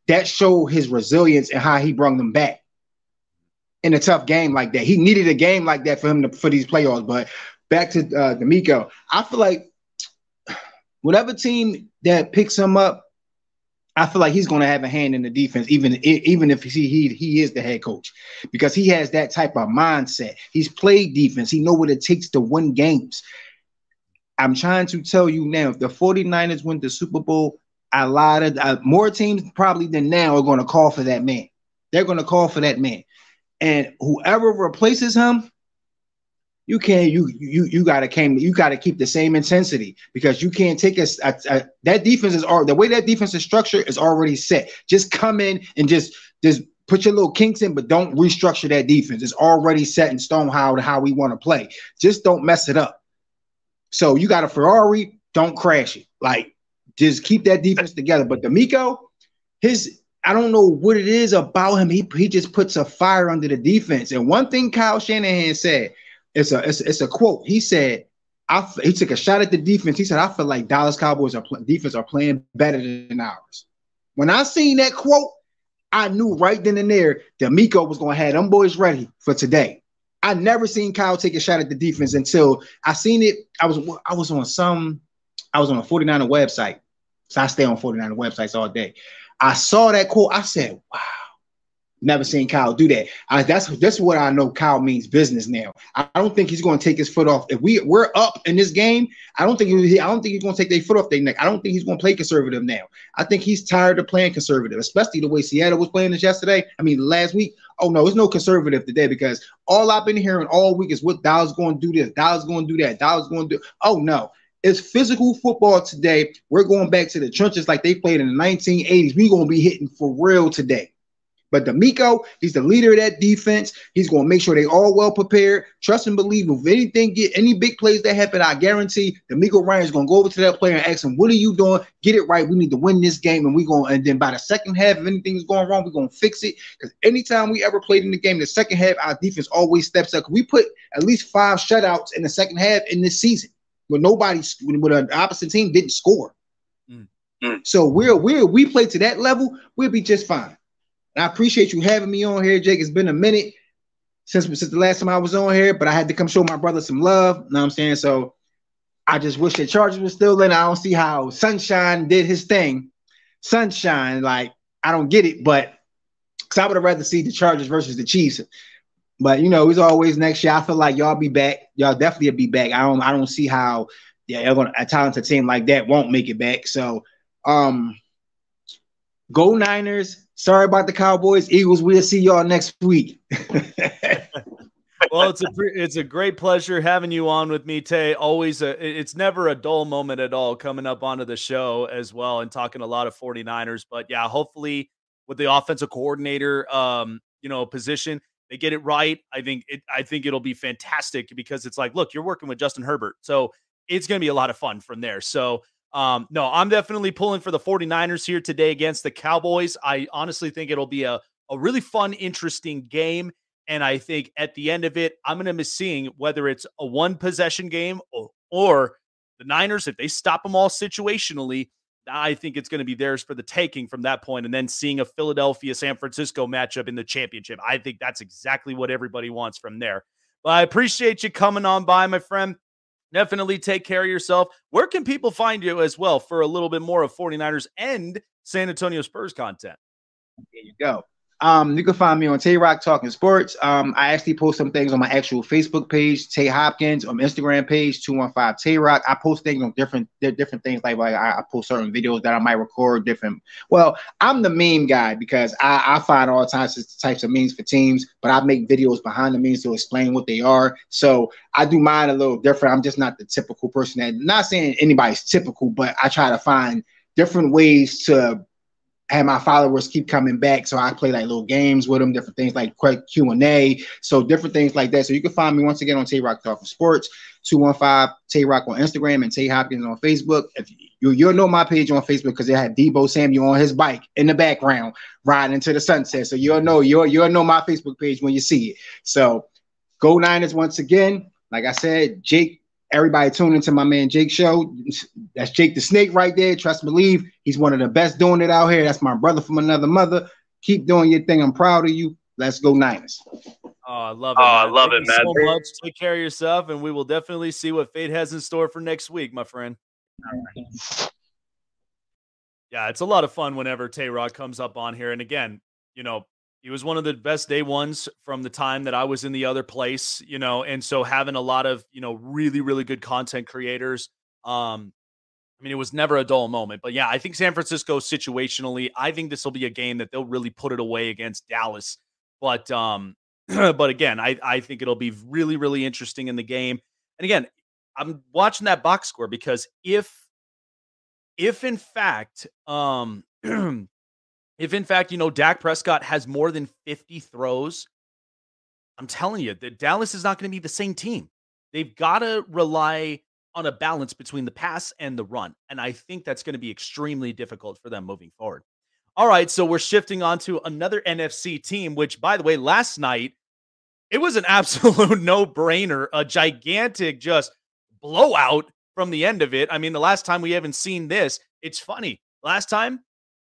that showed his resilience and how he brought them back in a tough game like that. He needed a game like that for him to, for these playoffs. But back to uh, DeMeco, I feel like whatever team that picks him up I feel like he's going to have a hand in the defense, even even if he he he is the head coach, because he has that type of mindset. He's played defense. He know what it takes to win games. I'm trying to tell you now, if the 49ers win the Super Bowl, a lot of uh, more teams probably than now are going to call for that man. They're going to call for that man, and whoever replaces him, you can't you you you gotta came you gotta keep the same intensity because you can't take a that defense is all the way that defense is structured is already set. Just come in and just just put your little kinks in, but don't restructure that defense. It's already set in stone how how we want to play. Just don't mess it up. So you got a Ferrari, don't crash it. Like just keep that defense together. But DeMeco, his I don't know what it is about him. He he just puts a fire under the defense. And one thing Kyle Shanahan said it's a it's, it's a quote. He said, I he took a shot at the defense. He said, I feel like Dallas Cowboys are defense are playing better than ours. When I seen that quote, I knew right then and there that Miko was gonna have them boys ready for today. I never seen Kyle take a shot at the defense until I seen it. I was I was on some I was on a 49er website. So I stay on 49er websites all day. I saw that quote. I said, wow. Never seen Kyle do that. I, that's that's what I know. Kyle means business now. I, don't think he's going to take his foot off. If we we're up in this game, I don't think he, I don't think he's going to take their foot off their neck. I don't think he's going to play conservative now. I think he's tired of playing conservative, especially the way Seattle was playing this yesterday. I mean, last week. Oh no, it's no conservative today because all I've been hearing all week is what Dallas going to do this, Dallas going to do that, Dallas going to do. Oh no, it's physical football today. We're going back to the trenches like they played in the 1980s. We're going to be hitting for real today. But DeMeco, he's the leader of that defense. He's going to make sure they all well prepared. Trust and believe. If anything, get any big plays that happen, I guarantee DeMeco Ryan is going to go over to that player and ask him, "What are you doing? Get it right. We need to win this game." And we going and then by the second half, if anything's going wrong, we're going to fix it. Because anytime we ever played in the game, the second half, our defense always steps up. We put at least five shutouts in the second half in this season, when nobody, when an opposite team didn't score. Mm. Mm. So we're we're we play to that level, we'll be just fine. And I appreciate you having me on here, Jake. It's been a minute since since the last time I was on here, but I had to come show my brother some love. You know what I'm saying? So I just wish the Chargers were still in. I don't see how Sunshine did his thing. Sunshine, like I don't get it, but because I would have rather see the Chargers versus the Chiefs. But you know, it's always next year. I feel like y'all be back. Y'all definitely be back. I don't I don't see how yeah, gonna, a talented team like that won't make it back. So um go Niners. Sorry about the Cowboys. Eagles, we'll see y'all next week. well, it's a it's a great pleasure having you on with me, Tay. Always a it's never a dull moment at all coming up onto the show as well and talking a lot of 49ers. But yeah, hopefully with the offensive coordinator um, you know, position, they get it right. I think it I think it'll be fantastic because it's like, look, you're working with Justin Herbert. So it's gonna be a lot of fun from there. So um, no, I'm definitely pulling for the 49ers here today against the Cowboys. I honestly think it'll be a, a really fun, interesting game. And I think at the end of it, I'm going to miss seeing whether it's a one possession game or, or the Niners, if they stop them all situationally, I think it's going to be theirs for the taking from that point, and then seeing a Philadelphia San Francisco matchup in the championship. I think that's exactly what everybody wants from there. But I appreciate you coming on by, my friend. Definitely take care of yourself. Where can people find you as well for a little bit more of 49ers and San Antonio Spurs content? There you go. Um, you can find me on Tayrock Talking Sports. Um, I actually post some things on my actual Facebook page, Tay Hopkins, on Instagram page, 215 Tayrock. I post things on different different things like, like I, I, post certain videos that I might record different. Well, I'm the meme guy because I, I find all types of types of memes for teams, but I make videos behind the memes to explain what they are. So I do mine a little different. I'm just not the typical person that not saying anybody's typical, but I try to find different ways to have my followers keep coming back. So I play like little games with them, different things like Q and A, so different things like that. So you can find me once again on Tayrock Talking Sports, two one five Tayrock on Instagram and Tay Hopkins on Facebook. If you you'll know my page on Facebook because it had Deebo Samuel on his bike in the background riding into the sunset. So you'll know you'll you'll know my Facebook page when you see it. So go Niners once again. Like I said, Jake Everybody tune into my man Jake show. That's Jake the Snake right there. Trust me, believe he's one of the best doing it out here. That's my brother from another mother. Keep doing your thing. I'm proud of you. Let's go Niners. Oh, I love it. Oh, I love Thank it, man. So much. Take care of yourself, and we will definitely see what fate has in store for next week, my friend. Yeah, it's a lot of fun whenever Tayrock comes up on here. And again, you know, he was one of the best day ones from the time that I was in the other place, you know, and so having a lot of, you know, really, really good content creators. Um, I mean, it was never a dull moment, but yeah, I think San Francisco situationally, I think this will be a game that they'll really put it away against Dallas. But, um, but again, I, I think it'll be really, really interesting in the game. And again, I'm watching that box score because if, if in fact, um, if in fact, you know, Dak Prescott has more than 50 throws, I'm telling you that Dallas is not going to be the same team. They've got to rely on a balance between the pass and the run. And I think that's going to be extremely difficult for them moving forward. All right, so we're shifting on to another NFC team, which, by the way, last night, it was an absolute no brainer, a gigantic just blowout from the end of it. I mean, the last time we haven't seen this, it's funny. Last time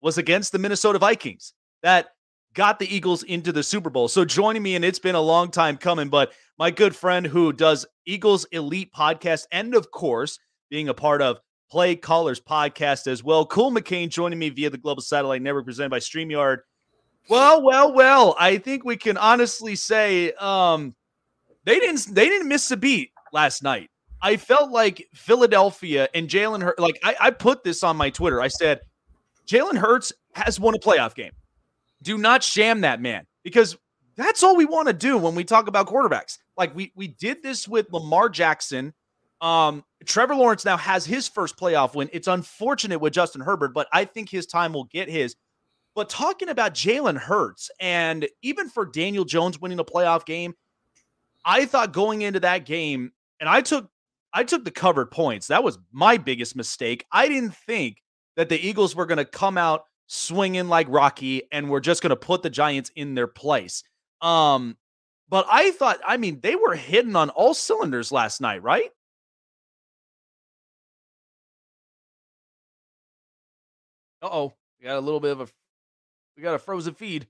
was against the Minnesota Vikings that got the Eagles into the Super Bowl. So joining me, and it's been a long time coming, but my good friend who does Eagles Elite podcast, and of course, being a part of Play Callers podcast as well. Cool McCain joining me via the Global Satellite Network presented by StreamYard. Well, well, well, I think we can honestly say um, they didn't they didn't miss a beat last night. I felt like Philadelphia and Jalen Hurts. Like I, I put this on my Twitter. I said Jalen Hurts has won a playoff game. Do not sham that man because that's all we want to do when we talk about quarterbacks. Like we we did this with Lamar Jackson. Um, Trevor Lawrence now has his first playoff win. It's unfortunate with Justin Herbert, but I think his time will get his. But talking about Jalen Hurts and even for Daniel Jones winning a playoff game, I thought going into that game, and I took I took the covered points. That was my biggest mistake. I didn't think that the Eagles were going to come out swinging like Rocky and we're just going to put the Giants in their place. Um, but I thought, I mean, they were hitting on all cylinders last night, right? Uh oh, we got a little bit of a we got a frozen feed.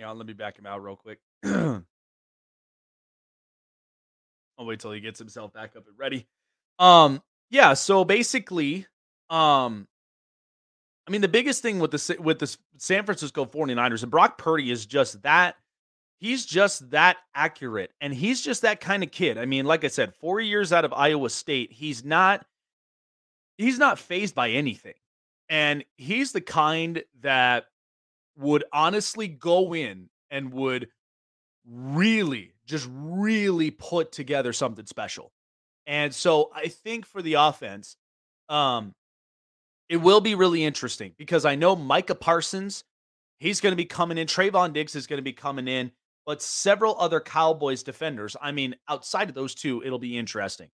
Hang on, let me back him out real quick. I'll wait till he gets himself back up and ready. Um, yeah, so basically, um, I mean, the biggest thing with the with the San Francisco 49ers and Brock Purdy is just that he's just that accurate and he's just that kind of kid. I mean, like I said, 4 years out of Iowa State, he's not he's not phased by anything. And he's the kind that would honestly go in and would really just really put together something special. And so I think for the offense, um, it will be really interesting because I know Micah Parsons, he's going to be coming in. Trevon Diggs is going to be coming in, but several other Cowboys defenders. I mean, outside of those two, it'll be interesting.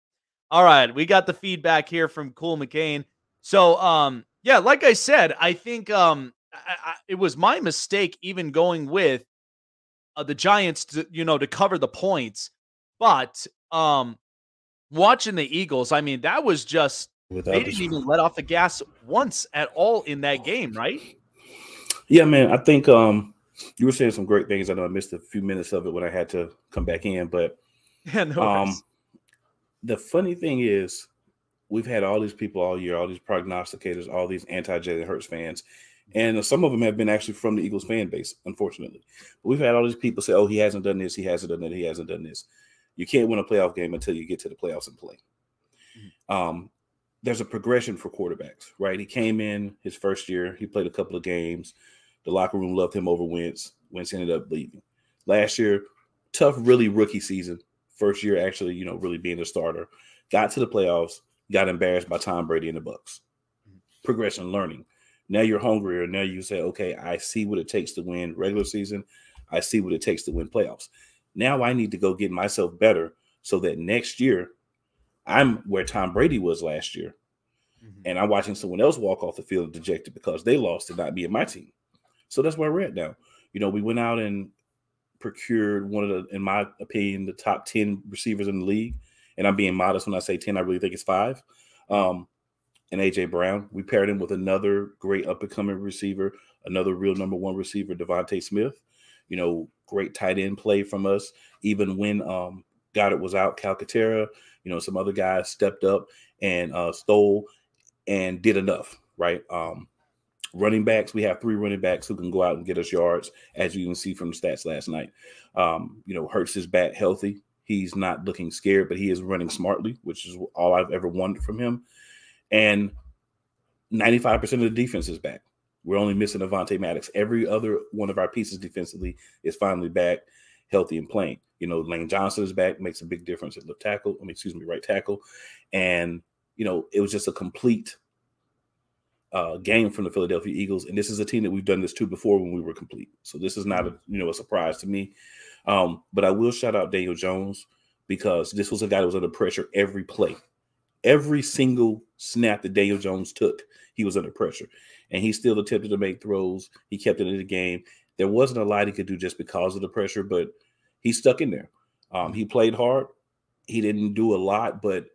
All right, we got the feedback here from Cool McCain. So, um, yeah, like I said, I think um, I, I, it was my mistake even going with uh, the Giants to you know to cover the points, but um, watching the Eagles, I mean, that was just Without they didn't even let off the gas once at all in that game, right? Yeah, man. I think um, you were saying some great things. I know I missed a few minutes of it when I had to come back in, but yeah, no um, the funny thing is, we've had all these people all year, all these prognosticators, all these anti-Jalen Hurts fans, and some of them have been actually from the Eagles fan base, unfortunately. But we've had all these people say, "Oh, he hasn't done this, he hasn't done that, he hasn't done this." You can't win a playoff game until you get to the playoffs and play. Mm-hmm. Um, there's a progression for quarterbacks, right? He came in his first year, he played a couple of games. The locker room loved him over Wentz. Wentz ended up leaving. Last year, tough, really rookie season. First year, actually, you know, really being a starter. Got to the playoffs, got embarrassed by Tom Brady and the Bucs. Mm-hmm. Progression, learning. Now you're hungrier. Now you say, okay, I see what it takes to win regular season. I see what it takes to win playoffs. Now I need to go get myself better so that next year I'm where Tom Brady was last year. Mm-hmm. And I'm watching someone else walk off the field dejected because they lost to not be in my team. So that's where we're at now. You know, we went out and procured one of the, in my opinion, the top 10 receivers in the league. And I'm being modest when I say 10, I really think it's five. Um, and AJ Brown. We paired him with another great up and coming receiver, another real number one receiver, DeVonta Smith. You know, great tight end play from us. Even when um, Goedert was out, Calcaterra, you know, some other guys stepped up and uh, stole and did enough, right? Um, running backs, we have three running backs who can go out and get us yards, as you can see from the stats last night. Um, you know, Hurts his back healthy. He's not looking scared, but he is running smartly, which is all I've ever wanted from him. And 95% of the defense is back. We're only missing Avonte Maddox. Every other one of our pieces defensively is finally back, healthy and playing. You know, Lane Johnson is back, makes a big difference at left tackle. I mean, excuse me, right tackle. And, you know, it was just a complete uh, game from the Philadelphia Eagles. And this is a team that we've done this to before when we were complete. So this is not a, you know, a surprise to me. Um, but I will shout out Daniel Jones because this was a guy that was under pressure every play. Every single snap that Daniel Jones took, he was under pressure and he still attempted to make throws. He kept it in the game. There wasn't a lot he could do just because of the pressure, but he stuck in there. Um, he played hard. He didn't do a lot, but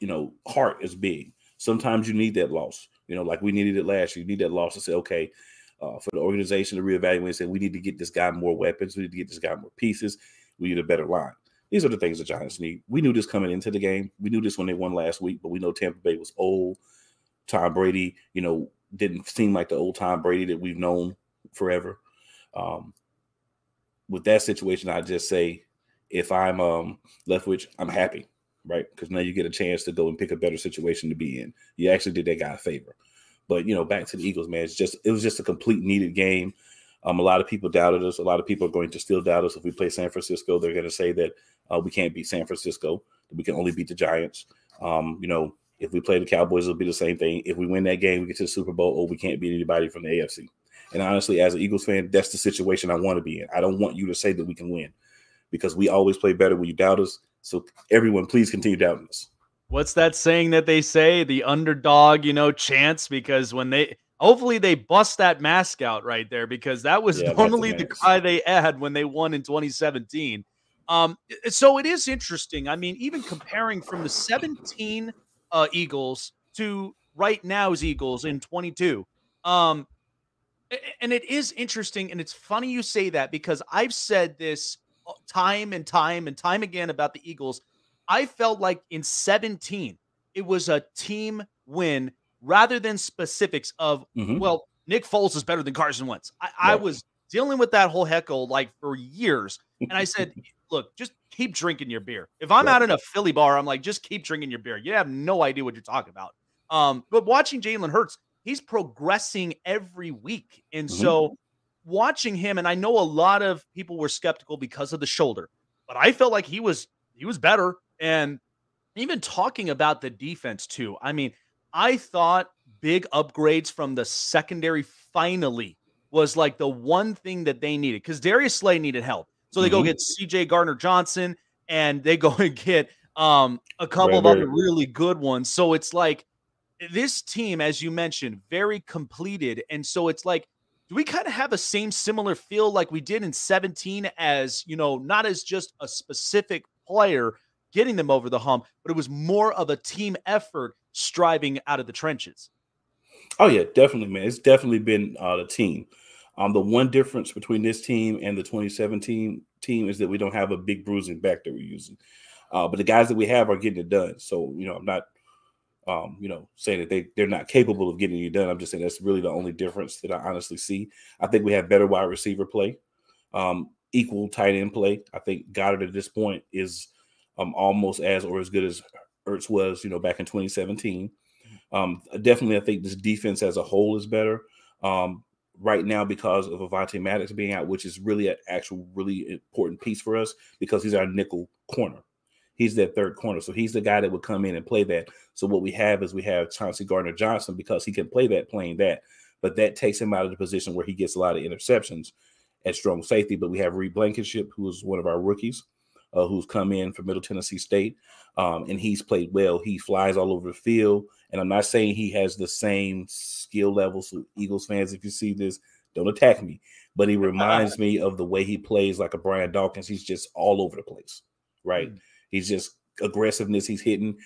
you know, heart is big. Sometimes you need that loss. You know, like we needed it last year. You need that loss to say, okay, uh, for the organization to reevaluate and say, we need to get this guy more weapons. We need to get this guy more pieces. We need a better line. These are the things the Giants need. We knew this coming into the game. We knew this when they won last week, but we know Tampa Bay was old. Tom Brady, you know, didn't seem like the old Tom Brady that we've known forever. Um, with that situation, I just say if I'm um, Leftwich, I'm happy, right? Because now you get a chance to go and pick a better situation to be in. You actually did that guy a favor. But you know, back to the Eagles, man. It's just it was just a complete needed game. Um, a lot of people doubted us. A lot of people are going to still doubt us if we play San Francisco. They're going to say that uh, we can't beat San Francisco. We can only beat the Giants. Um, you know, if we play the Cowboys, it'll be the same thing. If we win that game, we get to the Super Bowl, or we can't beat anybody from the AFC. And honestly, as an Eagles fan, that's the situation I want to be in. I don't want you to say that we can win because we always play better when you doubt us. So everyone, please continue doubting us. What's that saying that they say? The underdog, you know, chance because when they Hopefully they bust that mask out right there because that was yeah, normally the cry they had when they won in 2017. Um, so it is interesting. I mean, even comparing from the 17 uh, Eagles to right now's Eagles in 22. Um, and it is interesting, and it's funny you say that because I've said this uh, time and time and time again about the Eagles. I felt like in 17, it was a team win rather than specifics of, mm-hmm. well, Nick Foles is better than Carson Wentz. I, I was dealing with that whole heckle like for years. And I said, look, just keep drinking your beer. If I'm out in a Philly bar, I'm like, just keep drinking your beer. You have no idea what you're talking about. Um, but watching Jalen Hurts, he's progressing every week. And mm-hmm. so watching him, and I know a lot of people were skeptical because of the shoulder, but I felt like he was he was better. And even talking about the defense too. I mean, I thought big upgrades from the secondary finally was like the one thing that they needed because Darius Slay needed help. So they mm-hmm. go get CJ Gardner Johnson and they go and get um, a couple right, of other really good ones. So it's like this team, as you mentioned, very completed. And so it's like, do we kind of have a same similar feel like we did in 17 as, you know, not as just a specific player getting them over the hump, but it was more of a team effort striving out of the trenches. Oh yeah, definitely, man. It's definitely been uh, the team. Um, the one difference between this team and the 2017 team is that we don't have a big bruising back that we're using. Uh, but the guys that we have are getting it done. So you know, I'm not, um, you know, saying that they they're not capable of getting it done. I'm just saying that's really the only difference that I honestly see. I think we have better wide receiver play, um, equal tight end play. I think Goedert at this point is um, almost as or as good as Ertz was, you know, back in 2017. Um, definitely, I think this defense as a whole is better um, right now because of Avonte Maddox being out, which is really an actual really important piece for us because he's our nickel corner. He's that third corner, so he's the guy that would come in and play that. So what we have is we have Chauncey Gardner Johnson because he can play that, playing that, but that takes him out of the position where he gets a lot of interceptions at strong safety. But we have Reed Blankenship, who is one of our rookies uh, who's come in from Middle Tennessee State, um, and he's played well. He flies all over the field, and I'm not saying he has the same skill levels. So Eagles fans, if you see this, don't attack me. But he reminds me of the way he plays, like a Brian Dawkins. He's just all over the place, right? Mm-hmm. He's just aggressiveness. He's hitting.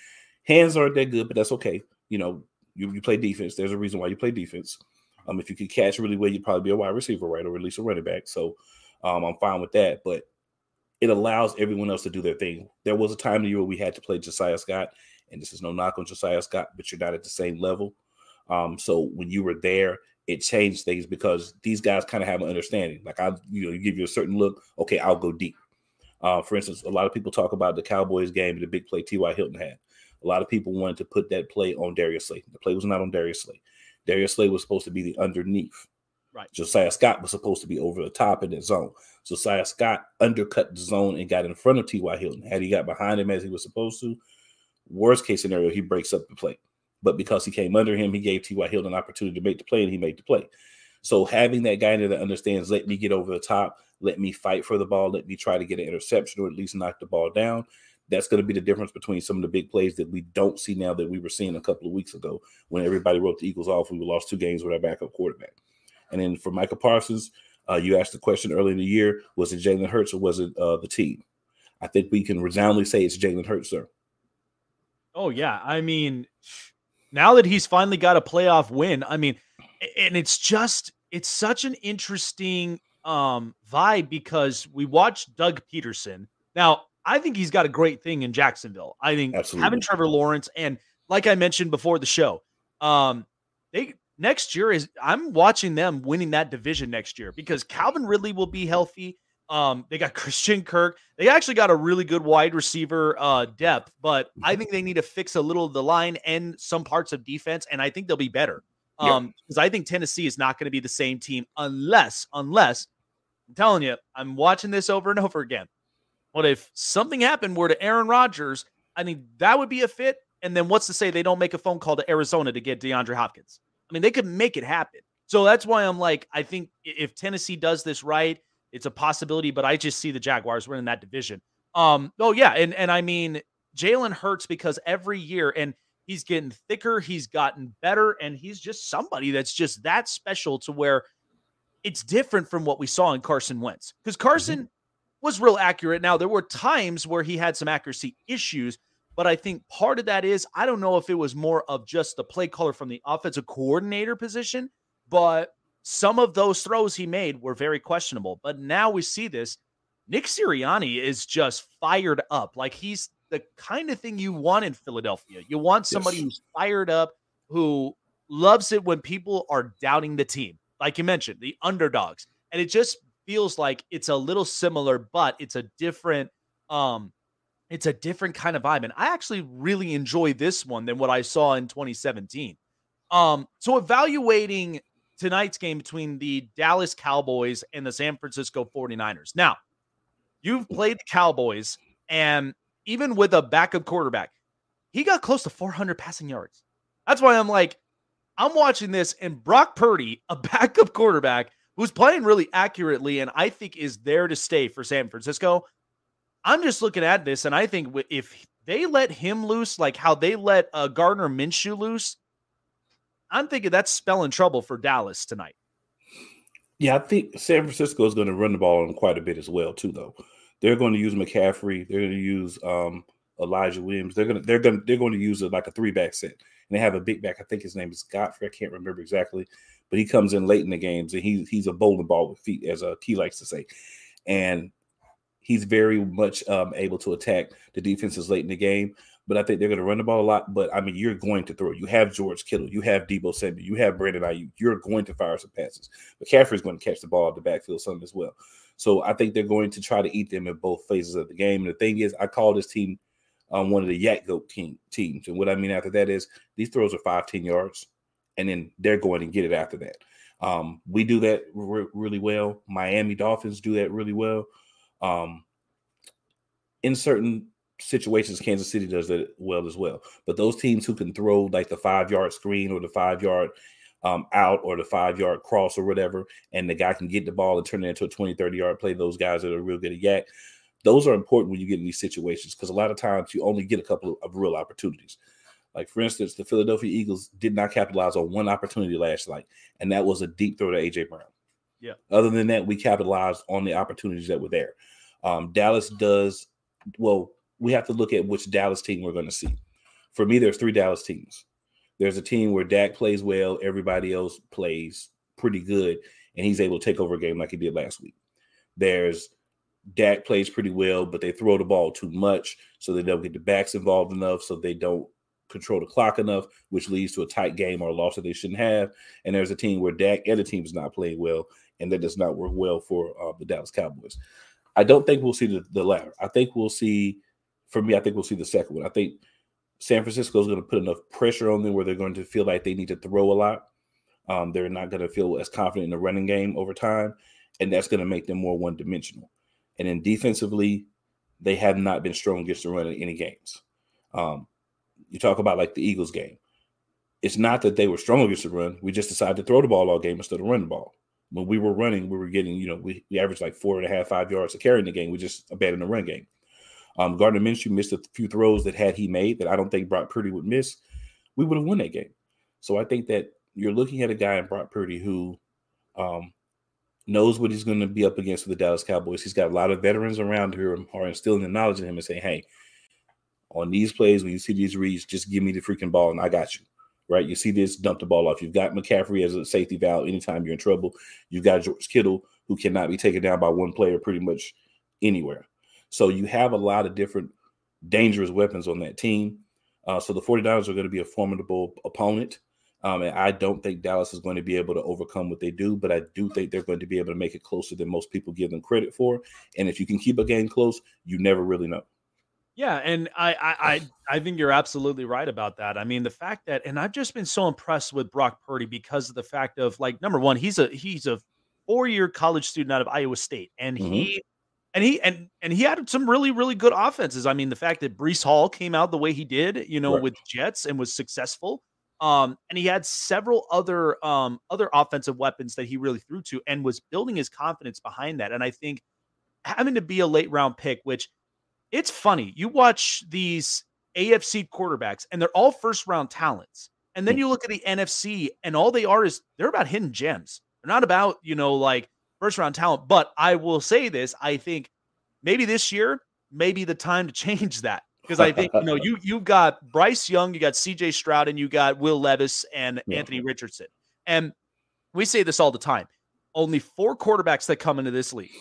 Hands aren't that good, but that's okay. You know, you, you play defense. There's a reason why you play defense. Um, if you could catch really well, you'd probably be a wide receiver, right, or at least a running back. So um, I'm fine with that. But it allows everyone else to do their thing. There was a time in the year where we had to play Josiah Scott, and this is no knock on Josiah Scott, but you're not at the same level. Um, so when you were there, it changed things because these guys kind of have an understanding. Like I, you know, you give you a certain look. Okay, I'll go deep. Uh, for instance, a lot of people talk about the Cowboys game and the big play T.Y. Hilton had. A lot of people wanted to put that play on Darius Slay. The play was not on Darius Slay. Darius Slay was supposed to be the underneath. Right. Josiah Scott was supposed to be over the top in the zone. Josiah Scott undercut the zone and got in front of T.Y. Hilton. Had he got behind him as he was supposed to, worst case scenario, he breaks up the play. But because he came under him, he gave T.Y. Hilton an opportunity to make the play, and he made the play. So having that guy there that understands, let me get over the top, let me fight for the ball, let me try to get an interception or at least knock the ball down. That's going to be the difference between some of the big plays that we don't see now that we were seeing a couple of weeks ago when everybody wrote the Eagles off. We lost two games with our backup quarterback. And then for Micah Parsons, uh, you asked the question early in the year: Was it Jalen Hurts or was it uh, the team? I think we can resoundingly say it's Jalen Hurts, sir. Oh yeah, I mean, now that he's finally got a playoff win, I mean, and it's just it's such an interesting um vibe because we watched Doug Pederson. Now, I think he's got a great thing in Jacksonville. I think Absolutely. having Trevor Lawrence and like I mentioned before the show, um, they next year is I'm watching them winning that division next year because Calvin Ridley will be healthy. Um, they got Christian Kirk. They actually got a really good wide receiver uh, depth, but I mm-hmm. think they need to fix a little of the line and some parts of defense, and I think they'll be better. Um, because I think Tennessee is not going to be the same team unless, unless I'm telling you, I'm watching this over and over again. What if something happened were to Aaron Rodgers? I mean, that would be a fit. And then what's to say they don't make a phone call to Arizona to get DeAndre Hopkins? I mean, they could make it happen. So that's why I'm like, I think if Tennessee does this right, it's a possibility, but I just see the Jaguars winning that division. Um, oh yeah, and and I mean Jalen Hurts because every year, and He's getting thicker, he's gotten better, and he's just somebody that's just that special to where it's different from what we saw in Carson Wentz. Because Carson mm-hmm. was real accurate. Now, there were times where he had some accuracy issues, but I think part of that is I don't know if it was more of just the play caller from the offensive coordinator position, but some of those throws he made were very questionable. But now we see this. Nick Sirianni is just fired up. Like he's the kind of thing you want in Philadelphia. You want somebody yes. who's fired up, who loves it when people are doubting the team. Like you mentioned, the underdogs. And it just feels like it's a little similar, but it's a different um it's a different kind of vibe. And I actually really enjoy this one than what I saw in 2017. Um, so evaluating tonight's game between the Dallas Cowboys and the San Francisco 49ers. Now, you've played the Cowboys, and even with a backup quarterback, he got close to 400 passing yards. That's why I'm like, I'm watching this, and Brock Purdy, a backup quarterback who's playing really accurately and I think is there to stay for San Francisco. I'm just looking at this, and I think if they let him loose, like how they let uh, Gardner Minshew loose, I'm thinking that's spelling trouble for Dallas tonight. Yeah, I think San Francisco is going to run the ball on quite a bit as well, too. Though they're going to use McCaffrey, they're going to use um, Elijah Williams. They're going to they're going to, they're going to use it like a three back set, and they have a big back. I think his name is Godfrey. I can't remember exactly, but he comes in late in the games, and he he's a bowling ball with feet, as a key likes to say, and he's very much um, able to attack the defenses late in the game but I think they're going to run the ball a lot. But I mean, you're going to throw. You have George Kittle, you have Deebo Samuel, you have Brandon Aiyuk. You're going to fire some passes. McCaffrey is going to catch the ball at the backfield some as well. So I think they're going to try to eat them in both phases of the game. And the thing is, I call this team um, one of the YAC goat team, teams. And what I mean after that is these throws are five, 10 yards, and then they're going to get it after that. Um, we do that re- really well. Miami Dolphins do that really well. Um, in certain situations Kansas City does that well as well. But those teams who can throw like the five yard screen or the five yard um, out or the five yard cross or whatever, and the guy can get the ball and turn it into a 20, 30 yard play, those guys that are real good at YAC, those are important when you get in these situations because a lot of times you only get a couple of, of real opportunities. Like, for instance, the Philadelphia Eagles did not capitalize on one opportunity last night, and that was a deep throw to A.J. Brown. Yeah. Other than that, we capitalized on the opportunities that were there. Um, Dallas does well we have to look at which Dallas team we're going to see. For me, there's three Dallas teams. There's a team where Dak plays well, everybody else plays pretty good, and he's able to take over a game like he did last week. There's Dak plays pretty well, but they throw the ball too much, so they don't get the backs involved enough, so they don't control the clock enough, which leads to a tight game or a loss that they shouldn't have. And there's a team where Dak and the team is not playing well, and that does not work well for uh, the Dallas Cowboys. I don't think we'll see the, the latter. I think we'll see for me, I think we'll see the second one. I think San Francisco is going to put enough pressure on them where they're going to feel like they need to throw a lot. Um, they're not going to feel as confident in the running game over time, and that's going to make them more one dimensional. And then defensively, they have not been strong against the run in any games. Um, you talk about like the Eagles game. It's not that they were strong against the run. We just decided to throw the ball all game instead of run the ball. When we were running, we were getting, you know, we, we averaged like four and a half, five yards to carry in the game. We just abandoned the run game. Um, Gardner Minshew missed a few throws that had he made that I don't think Brock Purdy would miss. We would have won that game. So I think that you're looking at a guy in Brock Purdy who um, knows what he's going to be up against with the Dallas Cowboys. He's got a lot of veterans around who are instilling the knowledge in him and saying, "Hey, on these plays, when you see these reads, just give me the freaking ball and I got you." Right? You see this, dump the ball off. You've got McCaffrey as a safety valve anytime you're in trouble. You've got George Kittle who cannot be taken down by one player pretty much anywhere. So you have a lot of different dangerous weapons on that team. Uh, so the 49ers are going to be a formidable opponent. Um, and I don't think Dallas is going to be able to overcome what they do, but I do think they're going to be able to make it closer than most people give them credit for. And if you can keep a game close, you never really know. Yeah, and I, I I think you're absolutely right about that. I mean, the fact that, and I've just been so impressed with Brock Purdy because of the fact of like number one, he's a he's a four year college student out of Iowa State, and mm-hmm. he and he and and he had some really really good offenses. I mean, the fact that Breece Hall came out the way he did, you know, right. with Jets and was successful. Um, and he had several other um other offensive weapons that he really threw to and was building his confidence behind that. And I think having to be a late round pick, which it's funny, you watch these AFC quarterbacks, and they're all first round talents. And then hmm. you look at the NFC, and all they are is they're about hidden gems. They're not about, you know, like first round talent. But I will say this I think maybe this year, maybe the time to change that. Because I think, you know, you you've got Bryce Young, you got CJ Stroud, and you got Will Levis and yeah. Anthony Richardson. And we say this all the time. Only four quarterbacks that come into this league.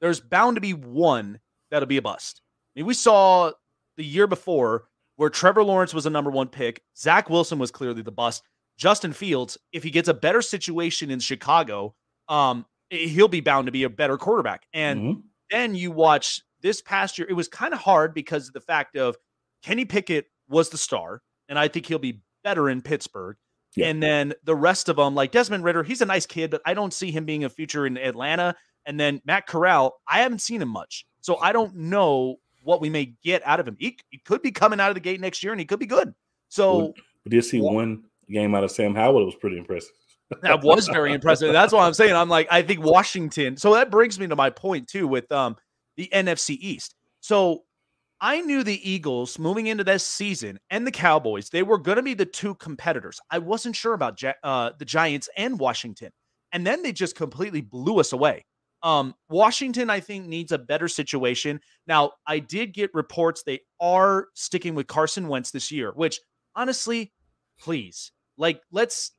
There's bound to be one that'll be a bust. I mean, we saw the year before where Trevor Lawrence was a number one pick. Zach Wilson was clearly the bust. Justin Fields, if he gets a better situation in Chicago, um, he'll be bound to be a better quarterback. And mm-hmm. then you watch this past year, it was kind of hard because of the fact of Kenny Pickett was the star, and I think he'll be better in Pittsburgh. Yeah. And then the rest of them, like Desmond Ridder, he's a nice kid, but I don't see him being a future in Atlanta. And then Matt Corral, I haven't seen him much. So I don't know what we may get out of him. He, he could be coming out of the gate next year and he could be good. So we did see one game out of Sam Howell. It was pretty impressive. That was very impressive. That's why I'm saying I'm like, I think Washington. So that brings me to my point too with um the NFC East. So I knew the Eagles moving into this season and the Cowboys, they were going to be the two competitors. I wasn't sure about uh, the Giants and Washington. And then they just completely blew us away. Um, Washington, I think, needs a better situation. Now, I did get reports they are sticking with Carson Wentz this year, which honestly, please, like, let's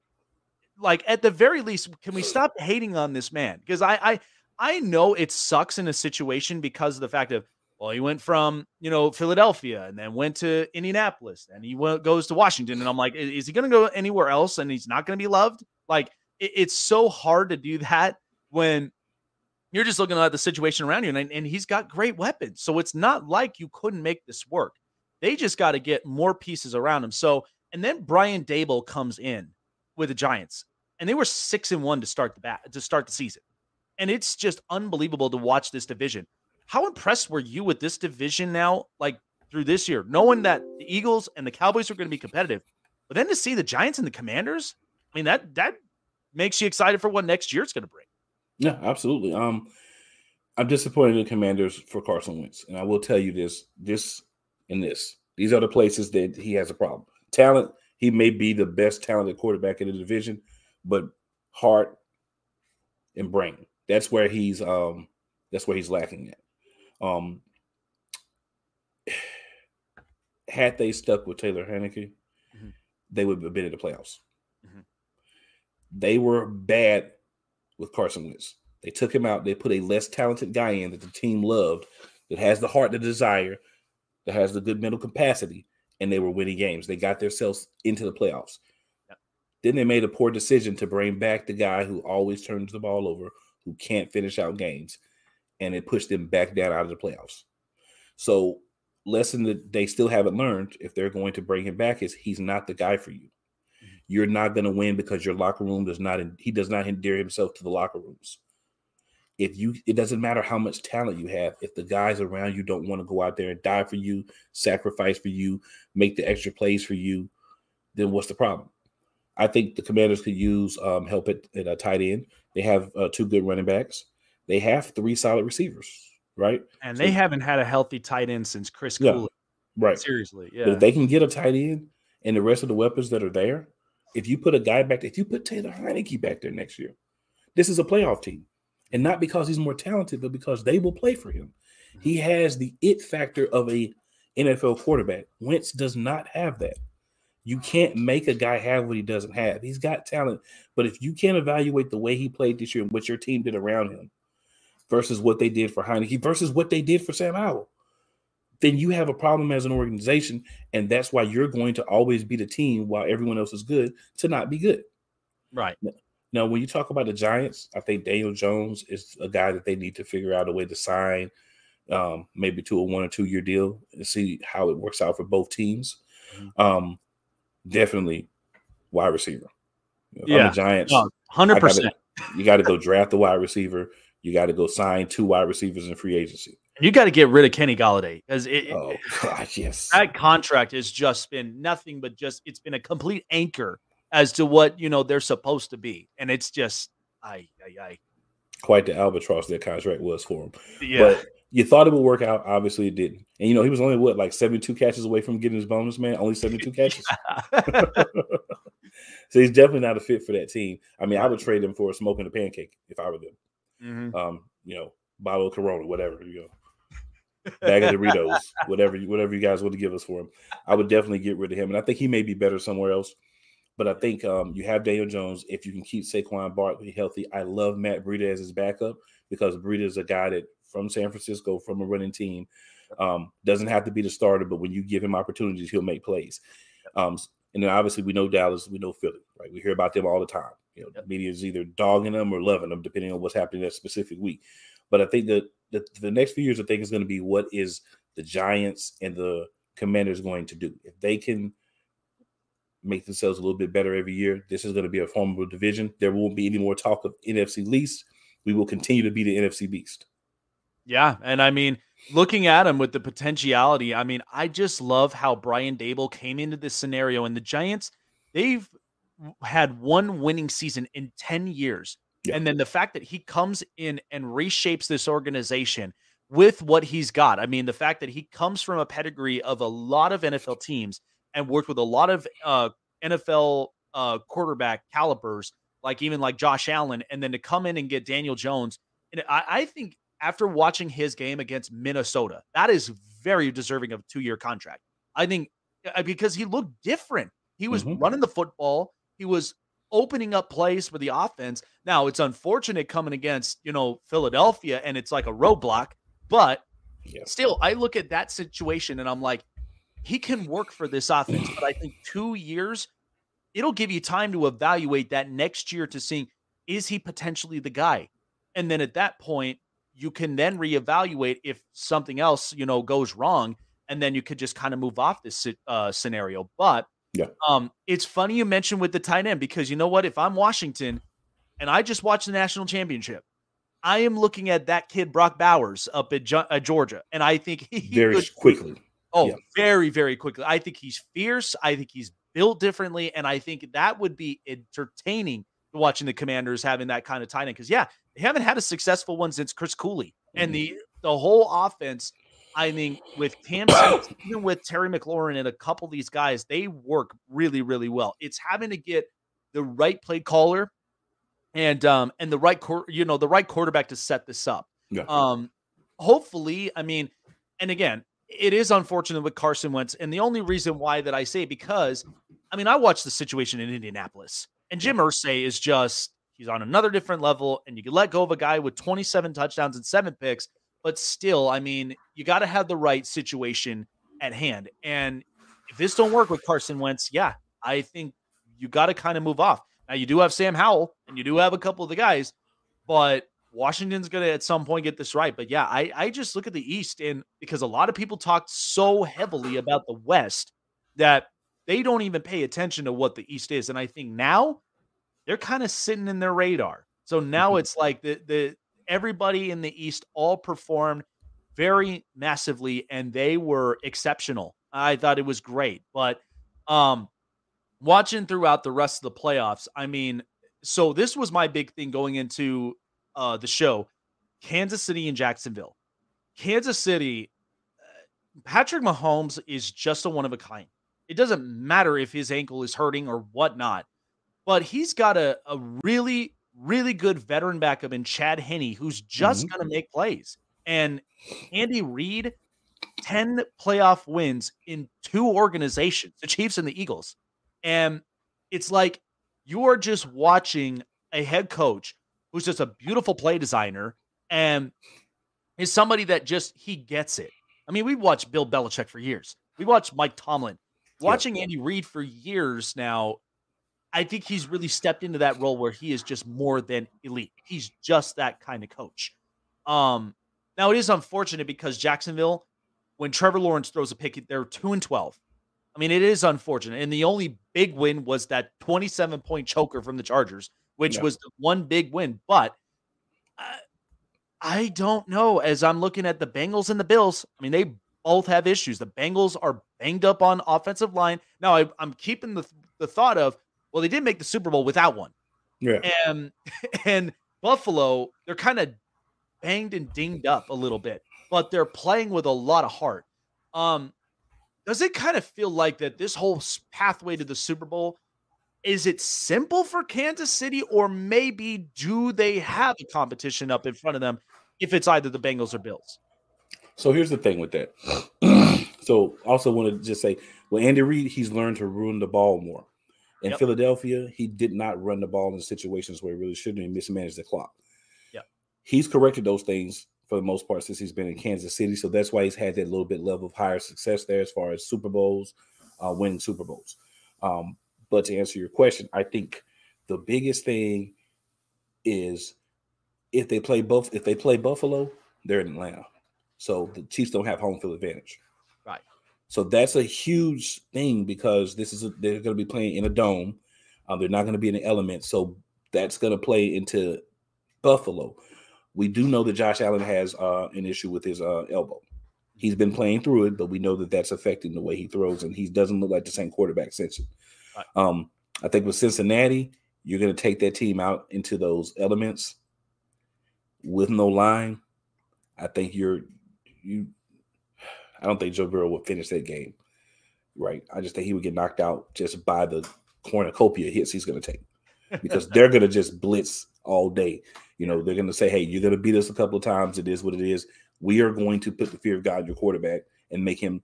like at the very least, can we stop hating on this man? Because I I I know it sucks in a situation because of the fact of well, he went from you know Philadelphia and then went to Indianapolis and he went, goes to Washington, and I'm like, is he going to go anywhere else and he's not going to be loved? Like, it, it's so hard to do that when you're just looking at the situation around you, and, and he's got great weapons. So it's not like you couldn't make this work. They just got to get more pieces around him. So, and then Brian Daboll comes in with the Giants, and they were six and one to start the bat to start the season, and it's just unbelievable to watch this division. How impressed were you with this division now, like through this year, knowing that the Eagles and the Cowboys are going to be competitive, but then to see the Giants and the Commanders, I mean that that makes you excited for what next year is going to bring. Yeah, absolutely. Um, I'm disappointed in the Commanders for Carson Wentz, and I will tell you this: this and this. These are the places that he has a problem. Talent, he may be the best talented quarterback in the division, but heart and brain. That's where he's um that's where he's lacking at. Um had they stuck with Taylor Heinicke, mm-hmm. they would have been in the playoffs. Mm-hmm. They were bad with Carson Wentz. They took him out. They put a less talented guy in that the team loved, that has the heart, the desire, that has the good mental capacity, and they were winning games. They got themselves into the playoffs. Yep. Then they made a poor decision to bring back the guy who always turns the ball over, who can't finish out games, and it pushed them back down out of the playoffs. So, lesson that they still haven't learned if they're going to bring him back is he's not the guy for you. Mm-hmm. You're not going to win because your locker room does not. He does not endear himself to the locker rooms. If you, it doesn't matter how much talent you have. If the guys around you don't want to go out there and die for you, sacrifice for you, make the extra plays for you, then what's the problem? I think the Commanders could use um, help at, at a tight end. They have uh, two good running backs. They have three solid receivers, right? And so, they haven't had a healthy tight end since Chris yeah, Cooley. Right. Seriously, yeah. But if they can get a tight end and the rest of the weapons that are there, if you put a guy back, if you put Taylor Heinicke back there next year, this is a playoff team. And not because he's more talented, but because they will play for him. He mm-hmm. has the it factor of a NFL quarterback. Wentz does not have that. You can't make a guy have what he doesn't have. He's got talent, but if you can't evaluate the way he played this year and what your team did around him versus what they did for Heinicke versus what they did for Sam Howell, then you have a problem as an organization. And that's why you're going to always be the team while everyone else is good to not be good. Right. Now, when you talk about the Giants, I think Daniel Jones is a guy that they need to figure out a way to sign, um, maybe to a one or two year deal and see how it works out for both teams. Mm-hmm. Um, definitely wide receiver. If yeah, Giants, hundred percent. You got to go draft the wide receiver. You got to go sign two wide receivers in free agency. You got to get rid of Kenny Golladay because it, oh gosh, yes, that contract has just been nothing but just it's been a complete anchor as to what you know they're supposed to be, and it's just I, I, I. Quite the albatross that contract was for him. Yeah. But you thought it would work out. Obviously, it didn't. And you know, he was only what like 72 catches away from getting his bonus, man. Only 72 catches. so he's definitely not a fit for that team. I mean, I would trade him for smoking a pancake if I were them. Mm-hmm. Um, you know, bottle of Corona, whatever you go, bag of Doritos, whatever, whatever you guys want to give us for him. I would definitely get rid of him, and I think he may be better somewhere else. But I think um, you have Daniel Jones. If you can keep Saquon Barkley healthy, I love Matt Breida as his backup because Breida is a guy that from San Francisco, from a running team, um, doesn't have to be the starter, but when you give him opportunities, he'll make plays. Um, and then obviously we know Dallas, we know Philly, right? We hear about them all the time. You know, the media is either dogging them or loving them, depending on what's happening that specific week. But I think that the, the next few years, I think is going to be what is the Giants and the Commanders going to do. If they can make themselves a little bit better every year, this is going to be a formidable division. There won't be any more talk of NFC least. We will continue to be the NFC beast. Yeah, and I mean, looking at him with the potentiality, I mean, I just love how Brian Daboll came into this scenario, and the Giants, they've had one winning season in 10 years. Yeah. And then the fact that he comes in and reshapes this organization with what he's got. I mean, the fact that he comes from a pedigree of a lot of NFL teams and worked with a lot of uh, NFL uh, quarterback calibers, like even like Josh Allen, and then to come in and get Daniel Jones. And I, I think after watching his game against Minnesota, that is very deserving of a two year contract. I think uh, because he looked different. He was mm-hmm. running the football. He was opening up plays for the offense. Now it's unfortunate coming against, you know, Philadelphia and it's like a roadblock, but yeah. still I look at that situation and I'm like, he can work for this offense, but I think two years, it'll give you time to evaluate that next year to see is he potentially the guy? And then at that point, you can then reevaluate if something else, you know, goes wrong, and then you could just kind of move off this uh, scenario. But yeah, um, it's funny you mentioned with the tight end because you know what? If I'm Washington and I just watched the national championship, I am looking at that kid Brock Bowers up at Georgia, and I think he very could, quickly. Oh, yeah. very very quickly. I think he's fierce. I think he's built differently, and I think that would be entertaining watching the Commanders having that kind of tight end because yeah, they haven't had a successful one since Chris Cooley. And the mm-hmm. the whole offense, I mean, with Cam, even with Terry McLaurin and a couple of these guys, they work really, really well. It's having to get the right play caller and um and the right you know the right quarterback to set this up. Yeah. Um, hopefully, I mean, and again, it is unfortunate with Carson Wentz, and the only reason why that I say because, I mean, I watched the situation in Indianapolis, and Jim Irsay is just He's on another different level, and you can let go of a guy with 27 touchdowns and seven picks, but still, I mean, you got to have the right situation at hand. And if this don't work with Carson Wentz, yeah, I think you got to kind of move off. Now you do have Sam Howell, and you do have a couple of the guys, but Washington's going to at some point get this right. But yeah, I I just look at the East, and because a lot of people talked so heavily about the West that they don't even pay attention to what the East is, and I think now they're kind of sitting in their radar. So now mm-hmm. it's like the the everybody in the East all performed very massively and they were exceptional. I thought it was great. But um watching throughout the rest of the playoffs, I mean, so this was my big thing going into uh the show. Kansas City and Jacksonville. Kansas City uh, Patrick Mahomes is just a one of a kind. It doesn't matter if his ankle is hurting or whatnot but he's got a, a really, really good veteran backup in Chad Henne, who's just mm-hmm. going to make plays. And Andy Reid, 10 playoff wins in two organizations, the Chiefs and the Eagles. And it's like you are just watching a head coach who's just a beautiful play designer and is somebody that just he gets it. I mean, we watched Bill Belichick for years. We watched Mike Tomlin. Watching yeah. Andy Reid for years now, I think he's really stepped into that role where he is just more than elite. He's just that kind of coach. Um, now it is unfortunate because Jacksonville, when Trevor Lawrence throws a pick, they're two and twelve. I mean, it is unfortunate, and the only big win was that twenty-seven point choker from the Chargers, which yeah. was the one big win. But I, I don't know. As I'm looking at the Bengals and the Bills, I mean, they both have issues. The Bengals are banged up on offensive line. Now I, am keeping the the thought of well, they did make the Super Bowl without one. Yeah. And and Buffalo, they're kind of banged and dinged up a little bit. but they're playing with a lot of heart. Um, does it kind of feel like that this whole pathway to the Super Bowl is it simple for Kansas City, or maybe do they have a competition up in front of them if it's either the Bengals or Bills? So here's the thing with that. so also want to just say, well, Andy Reid, he's learned to run the ball more. In yep. Philadelphia, he did not run the ball in situations where he really shouldn't and mismanaged the clock. Yeah. He's corrected those things for the most part since he's been in Kansas City. So that's why he's had that little bit level of higher success there as far as Super Bowls, uh, winning Super Bowls. Um, but to answer your question, I think the biggest thing is if they play both if they play Buffalo, they're in Atlanta. So the Chiefs don't have home field advantage. Right. So that's a huge thing because this is a, they're going to be playing in a dome. Um, they're not going to be in the element. So that's going to play into Buffalo. We do know that Josh Allen has uh, an issue with his uh, elbow. He's been playing through it, but we know that that's affecting the way he throws, and he doesn't look like the same quarterback since it. Um, I think with Cincinnati, you're going to take that team out into those elements with no line. I think you're you. I don't think Joe Burrow would finish that game. Right. I just think he would get knocked out just by the cornucopia hits he's going to take because they're going to just blitz all day. You know, they're going to say, "Hey, you're going to beat us a couple of times. It is what it is. We are going to put the fear of God in your quarterback and make him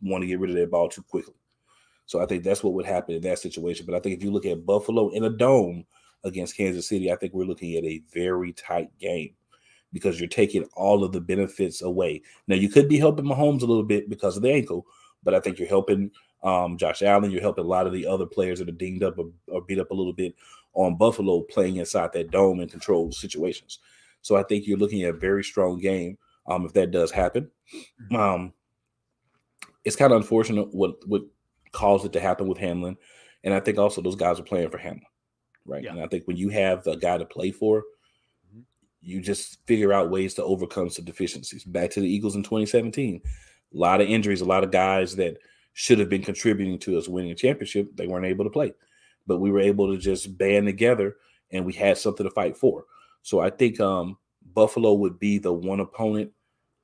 want to get rid of that ball too quickly." So I think that's what would happen in that situation. But I think if you look at Buffalo in a dome against Kansas City, I think we're looking at a very tight game because you're taking all of the benefits away. Now you could be helping Mahomes a little bit because of the ankle, but I think you're helping um, Josh Allen. You're helping a lot of the other players that are dinged up or, or beat up a little bit on Buffalo playing inside that dome and controlled situations. So I think you're looking at a very strong game um, if that does happen. Mm-hmm. Um, it's kind of unfortunate what what caused it to happen with Hamlin. And I think also those guys are playing for Hamlin, right? Yeah. And I think when you have a guy to play for, mm-hmm. you just figure out ways to overcome some deficiencies. Back to the Eagles in 2017, a lot of injuries, a lot of guys that should have been contributing to us winning a championship, they weren't able to play. But we were able to just band together and we had something to fight for. So I think um, Buffalo would be the one opponent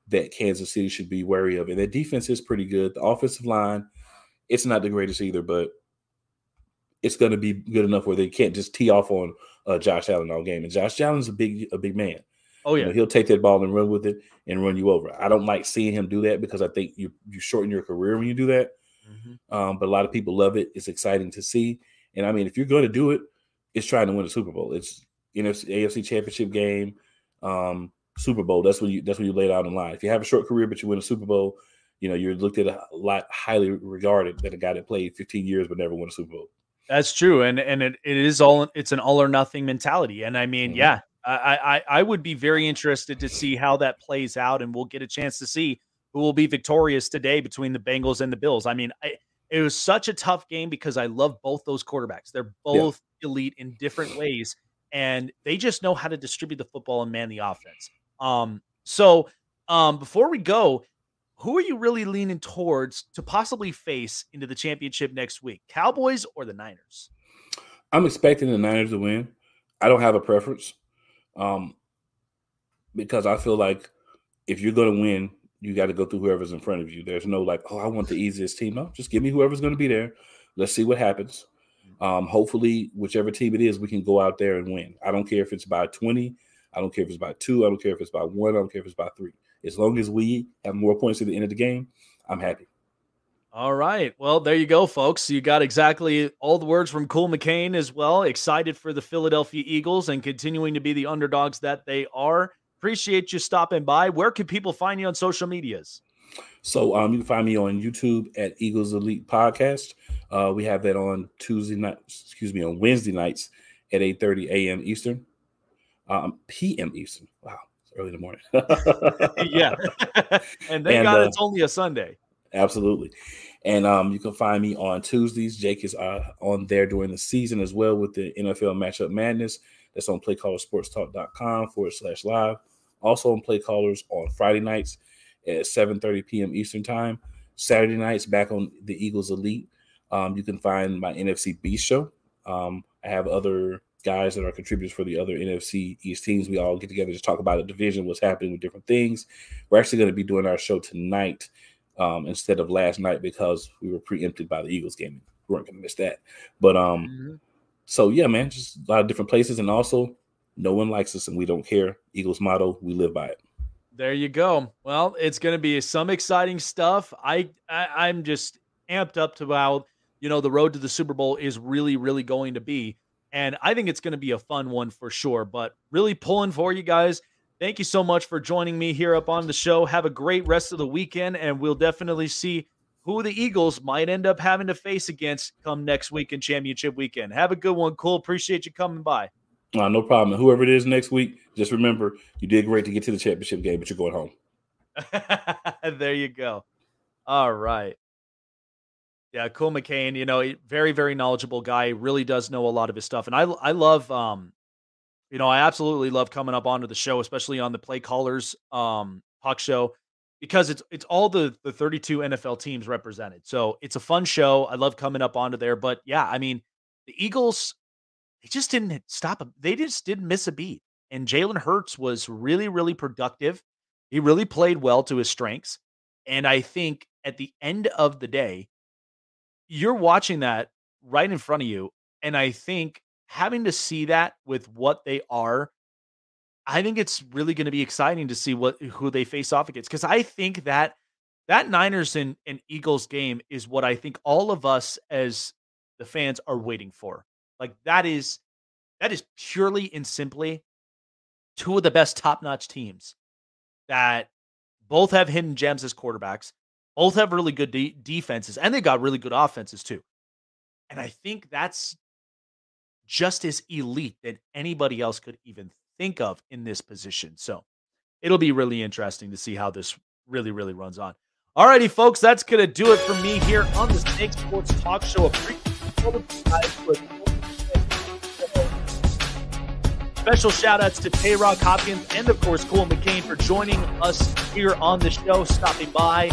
that Kansas City should be wary of. And their defense is pretty good. The offensive line – it's not the greatest either, but it's going to be good enough where they can't just tee off on uh, Josh Allen all game. And Josh Allen's a big a big man. Oh yeah, you know, he'll take that ball and run with it and run you over. I don't like seeing him do that because I think you you shorten your career when you do that. Mm-hmm. Um, but a lot of people love it. It's exciting to see. And I mean, if you're going to do it, it's trying to win a Super Bowl. It's NFC AFC Championship game, um, Super Bowl. That's when you that's when you lay it out in line. If you have a short career but you win a Super Bowl, you know, you're looked at a lot highly regarded than a guy that played 15 years but never won a Super Bowl. That's true, and and it, it is all it's an all or nothing mentality. And I mean, mm-hmm. yeah, I, I I would be very interested to see how that plays out, and we'll get a chance to see who will be victorious today between the Bengals and the Bills. I mean, I, it was such a tough game because I love both those quarterbacks. They're both yeah. elite in different ways, and they just know how to distribute the football and man the offense. Um, so um, before we go, who are you really leaning towards to possibly face into the championship next week? Cowboys or the Niners? I'm expecting the Niners to win. I don't have a preference um, because I feel like if you're going to win, you got to go through whoever's in front of you. There's no like, oh, I want the easiest team. No, just give me whoever's going to be there. Let's see what happens. Um, hopefully, whichever team it is, we can go out there and win. I don't care if it's by 20. I don't care if it's by two. I don't care if it's by one. I don't care if it's by three. As long as we have more points at the end of the game, I'm happy. All right. Well, there you go, folks. You got exactly all the words from Cool McCain as well. Excited for the Philadelphia Eagles and continuing to be the underdogs that they are. Appreciate you stopping by. Where can people find you on social medias? So um, you can find me on YouTube at Eagles Elite Podcast. Uh, we have that on Tuesday night, excuse me, on Wednesday nights at 8:30 a.m. Eastern, um, p.m. Eastern. Wow, early in the morning. yeah. and thank and, God uh, it's only a Sunday. Absolutely. And um, you can find me on Tuesdays. Jake is uh, on there during the season as well with the NFL Matchup Madness. That's on playcallersportstalk.com forward slash live. Also on Play Callers on Friday nights at 7.30 p.m. Eastern Time. Saturday nights back on the Eagles Elite. Um, you can find my NFC Beast show. Um, I have other guys that are contributors for the other NFC East teams. We all get together to talk about the division, what's happening with different things. We're actually going to be doing our show tonight um, instead of last night because we were preempted by the Eagles game. We weren't going to miss that. But um, mm-hmm. so yeah, man, just a lot of different places, and also no one likes us and we don't care. Eagles motto: we live by it. There you go. Well, it's going to be some exciting stuff. I, I I'm just amped up to how you know the road to the Super Bowl is really really going to be. And I think it's going to be a fun one for sure. But really pulling for you guys. Thank you so much for joining me here up on the show. Have a great rest of the weekend, and we'll definitely see who the Eagles might end up having to face against come next week in championship weekend. Have a good one, Cool. Appreciate you coming by. Uh, no problem. whoever it is next week, just remember you did great to get to the championship game, but you're going home. there you go. All right. Yeah, Cool McCain, you know, very, very knowledgeable guy. Really does know a lot of his stuff. And I I love um, you know, I absolutely love coming up onto the show, especially on the play callers um talk show, because it's it's all the the 32 NFL teams represented. So it's a fun show. I love coming up onto there. But yeah, I mean, the Eagles they just didn't stop him. They just didn't miss a beat. And Jalen Hurts was really, really productive. He really played well to his strengths. And I think at the end of the day, you're watching that right in front of you. And I think having to see that with what they are, I think it's really going to be exciting to see what who they face off against. Because I think that that Niners and, and Eagles game is what I think all of us as the fans are waiting for. Like that is that is purely and simply two of the best top-notch teams that both have hidden gems as quarterbacks, both have really good de- defenses, and they got really good offenses too. And I think that's just as elite that anybody else could even think of in this position. So it'll be really interesting to see how this really, really runs on. Alrighty, folks, that's gonna do it for me here on the Snake Sports Talk Show. Special shout outs to Tayrock Hopkins and, of course, Cool McCain for joining us here on the show, stopping by.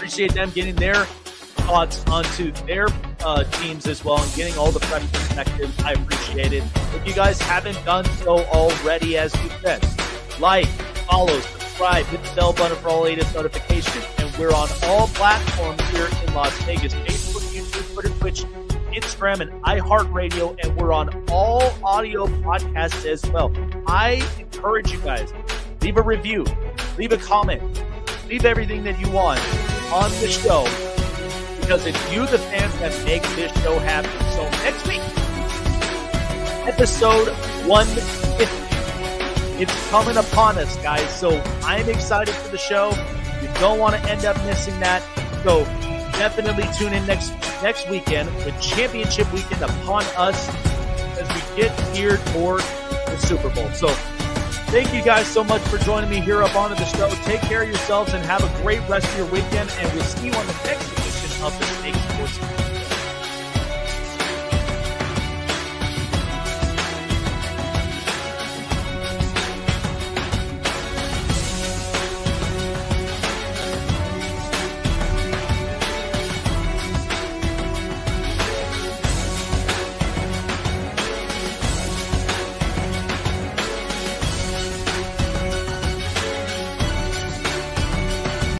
Appreciate them getting their thoughts onto their uh, teams as well and getting all the fresh perspectives. I appreciate it. If you guys haven't done so already, as we said, like, follow, subscribe, hit the bell button for all latest notifications. And we're on all platforms here in Las Vegas Facebook, YouTube, Twitter, Twitch, Instagram, and iHeartRadio, and we're on all audio podcasts as well. I encourage you guys, leave a review, leave a comment, leave everything that you want on the show because it's you, the fans, that make this show happen. So next week, episode 150. It's coming upon us, guys. So I'm excited for the show. You don't want to end up missing that. So definitely tune in next next weekend with championship weekend upon us as we get geared toward the Super Bowl. So thank you guys so much for joining me here up on the show. Take care of yourselves and have a great rest of your weekend. And we'll see you on the next edition of the Snake Sports.